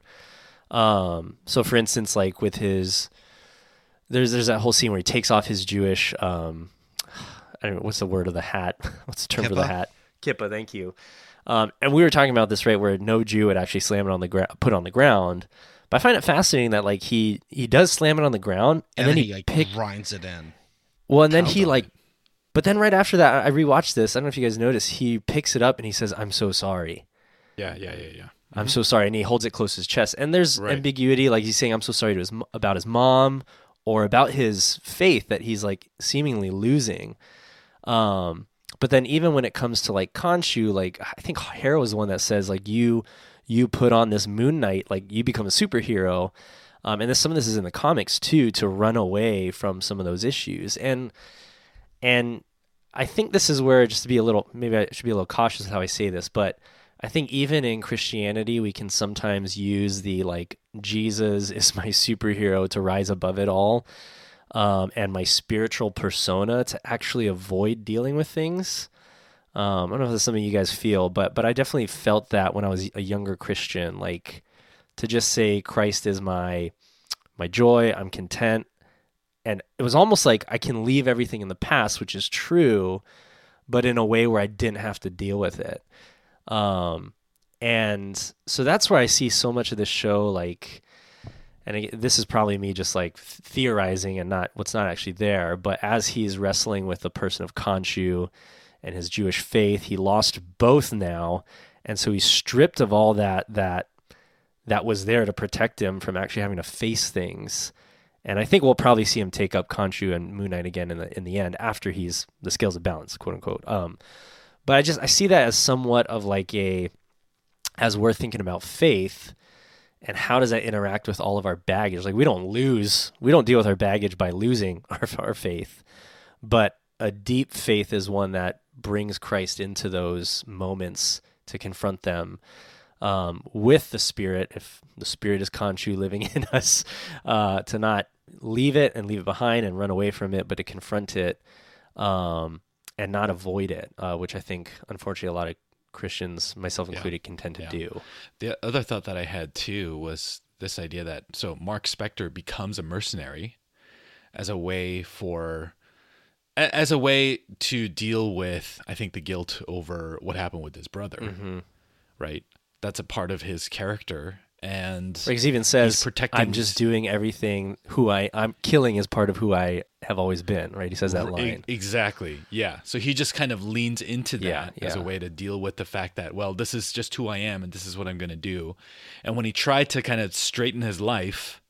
Um so for instance like with his there's there's that whole scene where he takes off his jewish um I don't know what's the word of the hat? What's the term for the hat? Kippa thank you um, and we were talking about this right where no Jew would actually slam it on the ground, put on the ground. But I find it fascinating that like he he does slam it on the ground, and, then he,
like
pick
grinds it in
well, and then he like,
it.
but then right after that, I rewatched this. I don't know if you guys noticed. He picks it up and he says, "I'm so sorry.
Yeah, yeah, yeah, yeah.
I'm so sorry," and he holds it close to his chest. And there's
Right.
ambiguity, like he's saying, "I'm so sorry to his about his mom." Or about his faith that he's like seemingly losing, um, but then even when it comes to like Khonshu, like I think Harrow is the one that says like you you put on this Moon Knight, like you become a superhero. Um, and this, some of this is in the comics too, to run away from some of those issues. And and I think this is where just to be a little maybe I should be a little cautious how I say this, but I think even in Christianity we can sometimes use the like Jesus is my superhero to rise above it all um, and my spiritual persona to actually avoid dealing with things. Um, I don't know if that's something you guys feel, but but I definitely felt that when I was a younger Christian, like to just say Christ is my my joy, I'm content, and it was almost like I can leave everything in the past, which is true, but in a way where I didn't have to deal with it. Um, and so that's where I see so much of this show, like, and this is probably me just like theorizing and not what's not actually there. But as he's wrestling with the person of Khonshu and his Jewish faith, he lost both now, and so he's stripped of all that that that was there to protect him from actually having to face things. And I think we'll probably see him take up Khonshu and Moon Knight again in the in the end after he's the scales of balance, quote unquote. Um, but I just I see that as somewhat of like a as we're thinking about faith and how does that interact with all of our baggage? Like we don't lose, we don't deal with our baggage by losing our our faith, but a deep faith is one that brings Christ into those moments to confront them um, with the Spirit, if the Spirit is Khonshu living in us, uh, to not leave it and leave it behind and run away from it, but to confront it um, and not avoid it, uh, which I think, unfortunately, a lot of Christians, myself included, yeah. can tend to
yeah.
do.
The other thought that I had too was this idea that so Mark Spector becomes a mercenary as a way for as a way to deal with I think the guilt over what happened with his brother.
Mm-hmm.
Right? That's a part of his character and
he even says I'm just doing everything who I I'm killing is part of who I have always been, right? He says that line.
Exactly. Yeah. So he just kind of leans into that
yeah, yeah.
as a way to deal with the fact that well, this is just who I am and this is what I'm going to do. And when he tried to kind of straighten his life,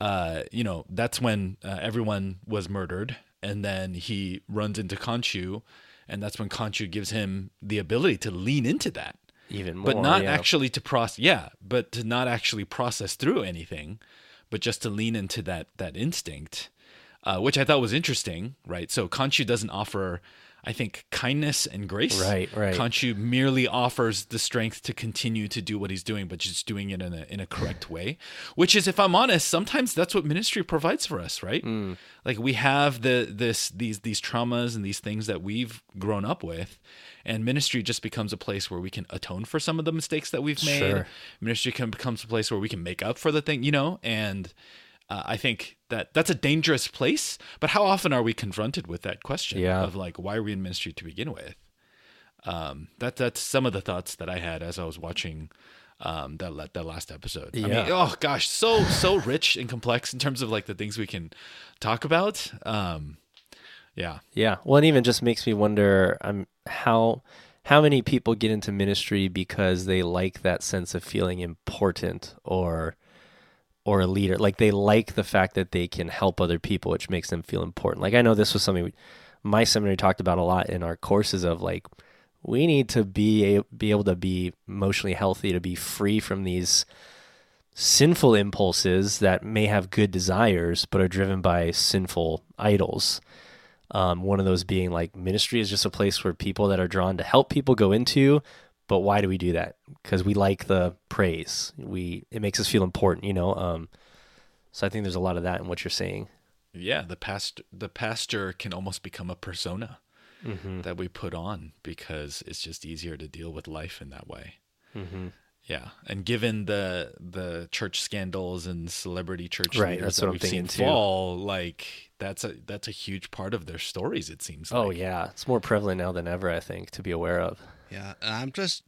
uh, you know, that's when uh, everyone was murdered and then he runs into Khonshu and that's when Khonshu gives him the ability to lean into that
even more,
but not
yeah.
actually to process. Yeah, but to not actually process through anything, but just to lean into that that instinct, uh, which I thought was interesting. Right. So Khonshu doesn't offer. I think kindness and grace.
Right, right.
Khonshu merely offers the strength to continue to do what he's doing, but just doing it in a in a correct way. Which is, if I'm honest, sometimes that's what ministry provides for us, right?
Mm.
Like we have the this these these traumas and these things that we've grown up with, and ministry just becomes a place where we can atone for some of the mistakes that we've made.
Sure.
Ministry can becomes a place where we can make up for the thing, you know, and uh, I think that that's a dangerous place. But how often are we confronted with that question
yeah.
of like, why are we in ministry to begin with? Um, that that's some of the thoughts that I had as I was watching um, that that last episode.
Yeah.
I mean, oh gosh, so so rich and complex in terms of like the things we can talk about. Um, yeah.
Yeah. Well, it even just makes me wonder um, how how many people get into ministry because they like that sense of feeling important or or a leader. Like they like the fact that they can help other people, which makes them feel important. Like I know this was something we, my seminary talked about a lot in our courses of like we need to be a, be able to be emotionally healthy to be free from these sinful impulses that may have good desires but are driven by sinful idols. Um, one of those being like ministry is just a place where people that are drawn to help people go into. But why do we do that? Because we like the praise. We it makes us feel important, you know. Um, so I think there's a lot of that in what you're saying.
Yeah, the pastor the pastor can almost become a persona
mm-hmm.
that we put on because it's just easier to deal with life in that way.
Mm-hmm.
Yeah, and given the the church scandals and celebrity church
right,
leaders
that's
that
what
we've
I'm
seen
thinking
fall, like that's a that's a huge part of their stories. It seems.
Oh
like.
yeah, it's more prevalent now than ever. I think to be aware of.
Yeah, and I'm just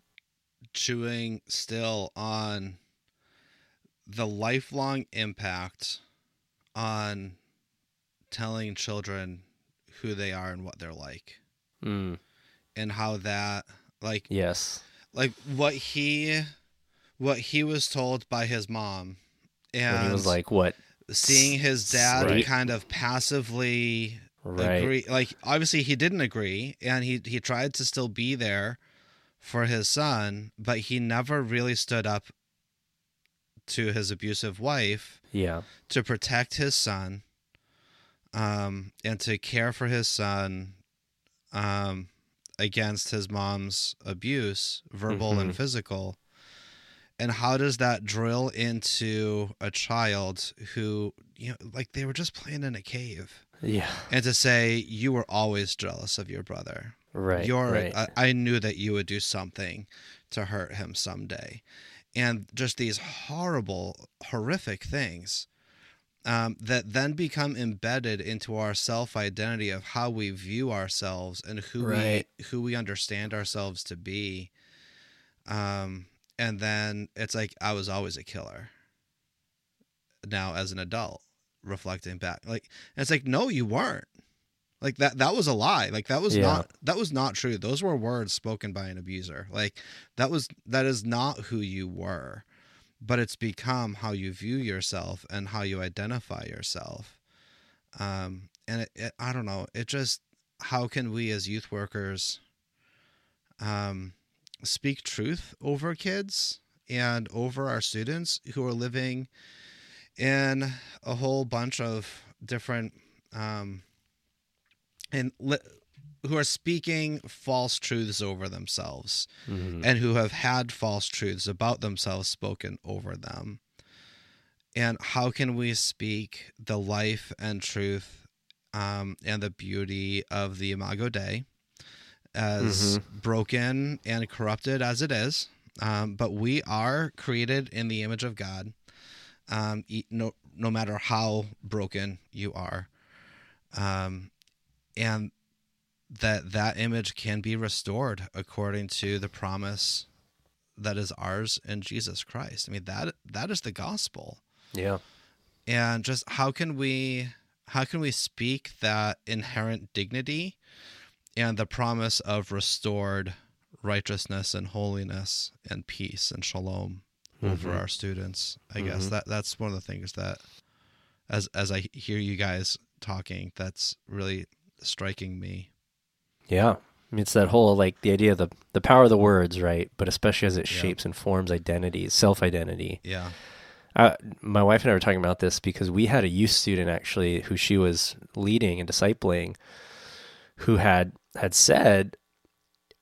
chewing still on the lifelong impact on telling children who they are and what they're like,
Mm,
and how that like
yes.
like what he what he was told by his mom and
When he was like, "What?
seeing his dad
Right.
kind of passively
Right?
agree like obviously he didn't agree and he he tried to still be there for his son but he never really stood up to his abusive wife
Yeah.
to protect his son um and to care for his son um against his mom's abuse verbal
Mhm.
and physical and how does that drill into a child who you know like they were just playing in a cave
Yeah.
and to say you were always jealous of your brother
Right.
you're
right.
I, I knew that you would do something to hurt him someday and just these horrible horrific things um, that then become embedded into our self identity of how we view ourselves and who
Right.
we who we understand ourselves to be. Um, and then it's like I was always a killer. Now as an adult, reflecting back, like it's like no, you weren't. Like that that was a lie. Like that was
Yeah.
not that was not true. Those were words spoken by an abuser. Like that was that is not who you were but it's become how you view yourself and how you identify yourself. Um, and it, it, I don't know, it just, how can we as youth workers um, speak truth over kids and over our students who are living in a whole bunch of different, um, and li- who are speaking false truths over themselves
Mhm.
and who have had false truths about themselves spoken over them. And how can we speak the life and truth um, and the beauty of the Imago Dei, as broken and corrupted as it is? Um, but we are created in the image of God, um, no, no matter how broken you are. Um, and that that image can be restored according to the promise that is ours in Jesus Christ. I mean that that is the gospel.
Yeah.
And just how can we how can we speak that inherent dignity and the promise of restored righteousness and holiness and peace and shalom over
Mhm.
our students? I guess
Mhm.
that that's one of the things that as as I hear you guys talking, that's really striking me.
Yeah. I mean, it's that whole like the idea of the the power of the words, right? But especially as it
Yeah.
shapes and forms identity, self identity.
Yeah.
Uh, my wife and I were talking about this because we had a youth student actually who she was leading and discipling, who had had said,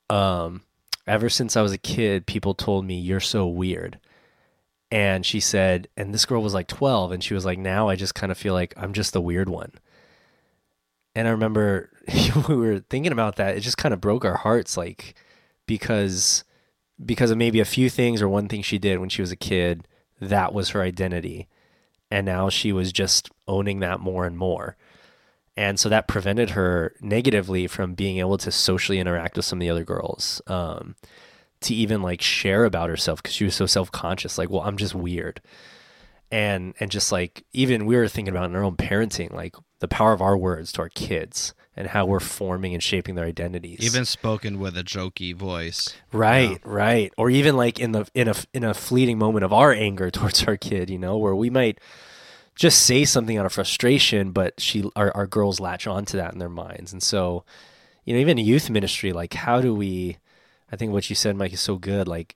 um, ever since I was a kid, people told me you're so weird. And she said, and this girl was like 12, and she was like, now I just kind of feel like I'm just the weird one. And I remember we were thinking about that. It just kind of broke our hearts, like because because of maybe a few things or one thing she did when she was a kid, that was her identity. And now she was just owning that more and more. And so that prevented her negatively from being able to socially interact with some of the other girls, um, to even like share about herself because she was so self conscious. Like, well, I'm just weird. And, and just like even we were thinking about in our own parenting, like the power of our words to our kids and how we're forming and shaping their identities.
Even spoken with a jokey voice.
Right, right. Or even like in the in a in a fleeting moment of our anger towards our kid, you know, where we might just say something out of frustration, but she our, our girls latch onto that in their minds. And so, you know, even youth ministry, like how do we I think what you said, Mike, is so good. Like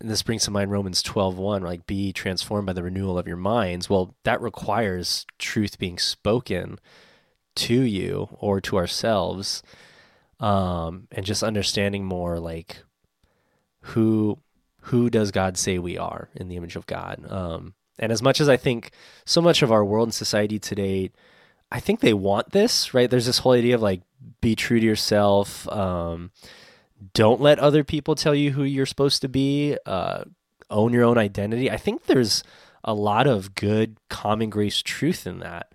this brings to mind Romans 12, 1, like be transformed by the renewal of your minds. Well, that requires truth being spoken to you or to ourselves um, and just understanding more like who who does God say we are in the image of God. Um, and as much as I think so much of our world and society today, I think they want this, right? There's this whole idea of like be true to yourself. Um, don't let other people tell you who you're supposed to be. Uh, own your own identity. I think there's a lot of good common grace truth in that.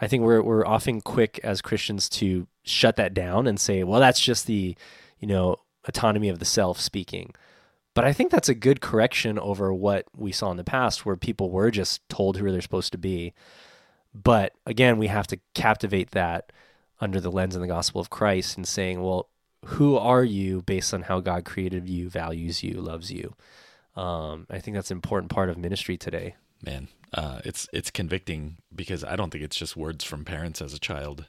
I think we're we're often quick as Christians to shut that down and say, well, that's just the, you know, autonomy of the self speaking. But I think that's a good correction over what we saw in the past where people were just told who they're supposed to be. But again, we have to captivate that under the lens of the gospel of Christ and saying, well, who are you based on how God created you, values you, loves you? Um, I think that's an important part of ministry today.
man uh, it's it's convicting because i don't think it's just words from parents as a child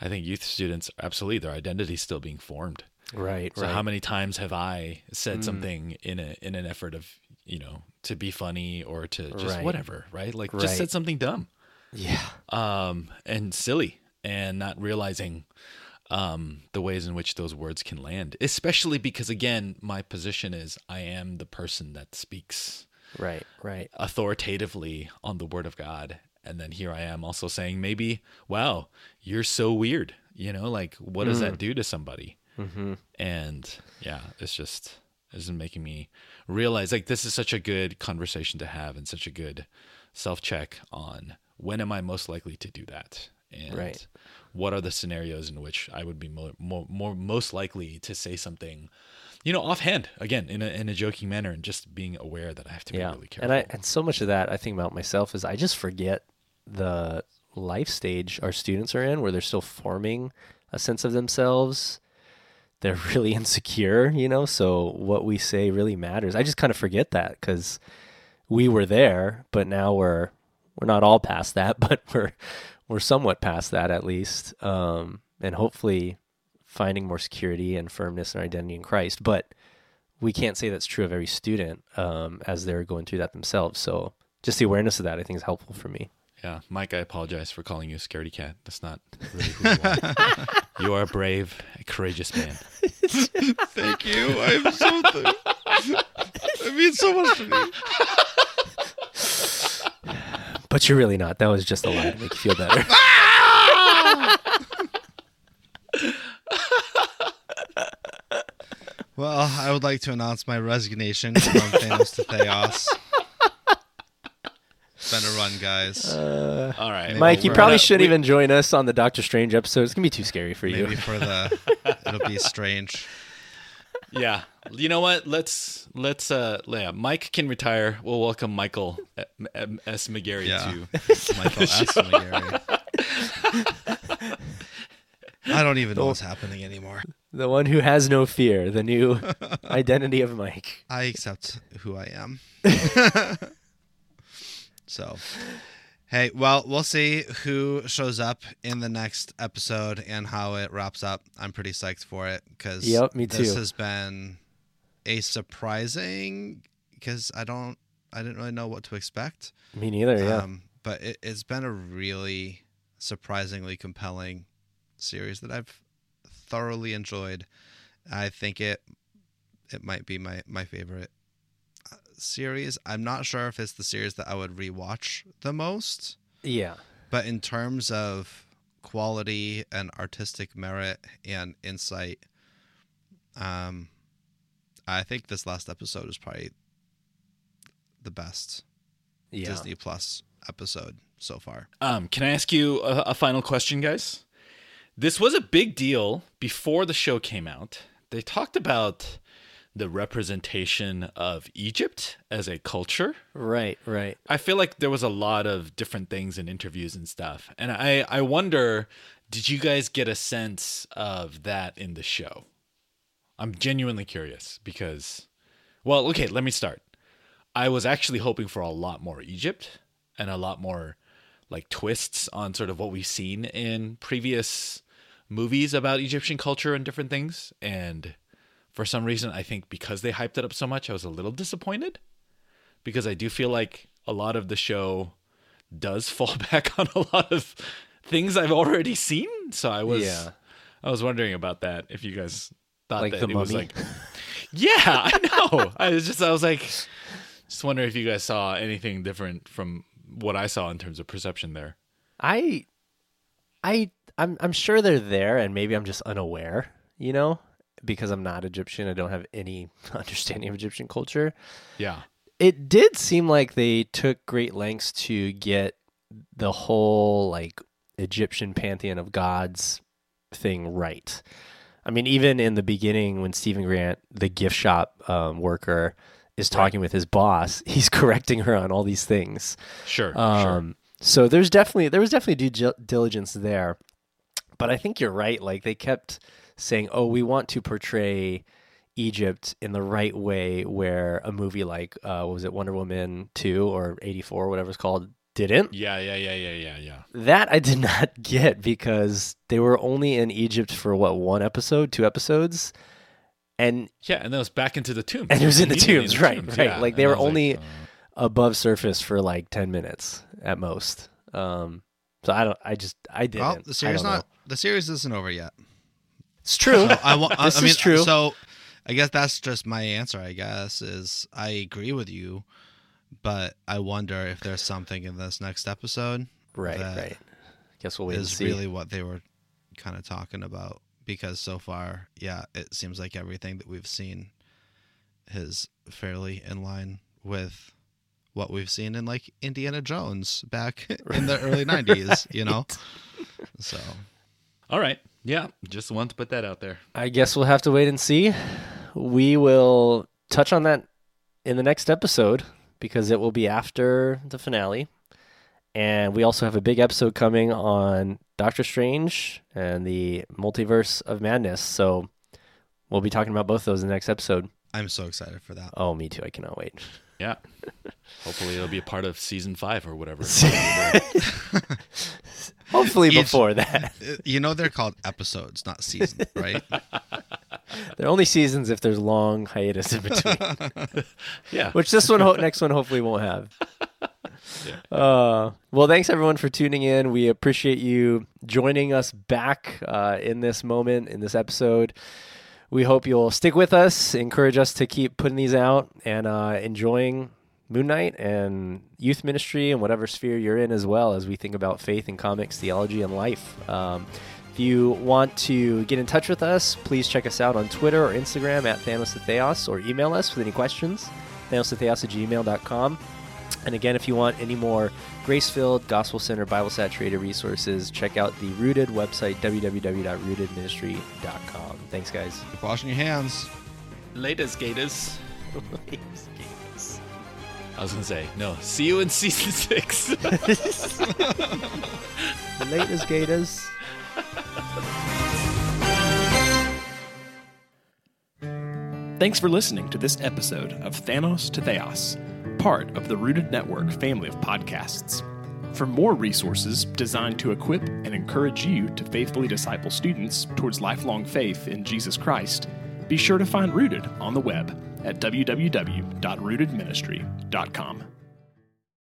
i think youth students absolutely their identity is still being formed
Right,
so
right.
how many times have i said
Mm.
something in a in an effort of you know to be funny or to just
Right.
whatever right like
Right.
just said something dumb
yeah.
um and silly and not realizing um the ways in which those words can land especially because again my position is i am the person that speaks
Right, right.
authoritatively on the word of God. And then here I am also saying, maybe, wow, you're so weird. You know, like, what does that do to somebody?
Mm-hmm.
And yeah, it's just, this is making me realize like this is such a good conversation to have and such a good self check on when am I most likely to do that? And
Right.
what are the scenarios in which I would be more, more, more most likely to say something, you know, offhand again in a in a joking manner, and just being aware that I have to
yeah
be really careful.
and i and so much of that i think about myself is i just forget the life stage our students are in where they're still forming a sense of themselves they're really insecure you know so what we say really matters i just kind of forget that because we were there but now we're we're not all past that but we're we're somewhat past that at least um and hopefully finding more security and firmness and identity in christ but we can't say that's true of every student um, as they're going through that themselves. So just the awareness of that, I think, is helpful for me.
Yeah, Mike, I apologize for calling you a scaredy cat. That's not really who you are. you are a brave, courageous man.
Thank you. I'm so. Th- it means so much to me.
But you're really not. That was just a lie to make you feel better.
Well, I would like to announce my resignation from Thanos to Theos. It's been a run, guys.
Uh,
All right,
Mike, you probably shouldn't
we-
even join us on the Doctor Strange episode. It's gonna be too scary for you.
Maybe for the it'll be strange.
yeah you know what let's let's uh yeah mike can retire we'll welcome michael S. Mcgarry
Yeah.
to
Michael S. McGarry. I don't even know what's happening anymore.
The one who has no fear. The new identity of Mike.
I accept who I am. So, hey, well, we'll see who shows up in the next episode and how it wraps up. I'm pretty psyched for it because
Yep, me too.
This has been a surprising because I don't, I didn't really know what to expect.
Me neither. Yeah.
Um, but it, it's been a really surprisingly compelling series that I've thoroughly enjoyed. I think it it might be my my favorite series. I'm not sure if it's the series that I would rewatch the most,
yeah.
but in terms of quality and artistic merit and insight, um, I think this last episode is probably the best
Yeah.
Disney Plus episode so far.
um can i ask you a, a final question guys this was a big deal before the show came out they talked about the representation of egypt as a culture
Right. Right.
I feel like there was a lot of different things in interviews and stuff. And I, I wonder, did you guys get a sense of that in the show? I'm genuinely curious because, well, okay, let me start. I was actually hoping for a lot more Egypt and a lot more like twists on sort of what we've seen in previous movies about Egyptian culture and different things. And for some reason, I think because they hyped it up so much, I was a little disappointed because I do feel like a lot of the show does fall back on a lot of things I've already seen. So I was
Yeah.
I was wondering about that if you guys thought
Like
that
the
it was like Yeah, I know. I was just I was like just wondering if you guys saw anything different from what I saw in terms of perception there.
I, I, I'm, I'm sure they're there, and maybe I'm just unaware. You know, because I'm not Egyptian. I don't have any understanding of Egyptian culture.
Yeah.
it did seem like they took great lengths to get the whole like Egyptian pantheon of gods thing right. I mean, even in the beginning, when Steven Grant, the gift shop um, worker, is talking with his boss, he's correcting her on all these things.
Sure. sure.
Um, So there's definitely there was definitely due diligence there, but I think you're right. Like they kept saying, "Oh, we want to portray Egypt in the right way," where a movie like uh, what was it Wonder Woman two or eighty four, whatever it's called, didn't.
Yeah, yeah, yeah, yeah, yeah, yeah.
That I did not get because they were only in Egypt for what one episode, two episodes, and
Yeah, and then it was back into the tombs.
And it was in the
Immediately
tombs, right, right.
Yeah,
Like, they
and
were
was
only-
uh,
above surface for like ten minutes at most. Um, so I don't. I just I didn't.
Well, the series
don't
not
know.
the series isn't over yet.
It's true.
So I, I,
This
I mean,
is true.
So I guess that's just my answer. I guess is I agree with you, but I wonder if there's something in this next episode
right,
that
right. Guess we'll wait and
is
see.
really what they were kind of talking about. Because so far, yeah, it seems like everything that we've seen is fairly in line with what we've seen in like Indiana Jones back in the early 90s, you know? So,
All right. Yeah. Just want to put that out there.
I guess we'll have to wait and see. We will touch on that in the next episode because it will be after the finale. And we also have a big episode coming on Doctor Strange and the Multiverse of Madness. So we'll be talking about both those in the next episode.
I'm so excited for that.
Oh, me too. I cannot wait.
Yeah. Hopefully it'll be a part of season five or whatever.
Hopefully
Each-
before that.
Uh, You know they're called episodes, not seasons, right?
They're only seasons if there's long hiatus in between.
yeah.
which this one, next one, hopefully won't have. Uh, well, thanks everyone for tuning in. We appreciate you joining us back uh, in this moment, in this episode. We hope you'll stick with us, encourage us to keep putting these out and uh, enjoying Moon Knight and youth ministry and whatever sphere you're in as well as we think about faith and comics, theology, and life. Um, if you want to get in touch with us, please check us out on Twitter or Instagram at Thanos to Theos or email us with any questions, Thanos to Theos at gmail.com. And again, if you want any more grace filled, gospel centered, Bible saturated resources, check out the Rooted website, www.rootedministry.com. Thanks, guys.
Keep washing your hands.
Latest Gators. I was gonna say no. See you in season six.
the latest Gators.
Thanks for listening to this episode of Thanos to Theos, part of the Rooted Network family of podcasts. For more resources designed to equip and encourage you to faithfully disciple students towards lifelong faith in Jesus Christ, be sure to find Rooted on the web at www.rootedministry.com.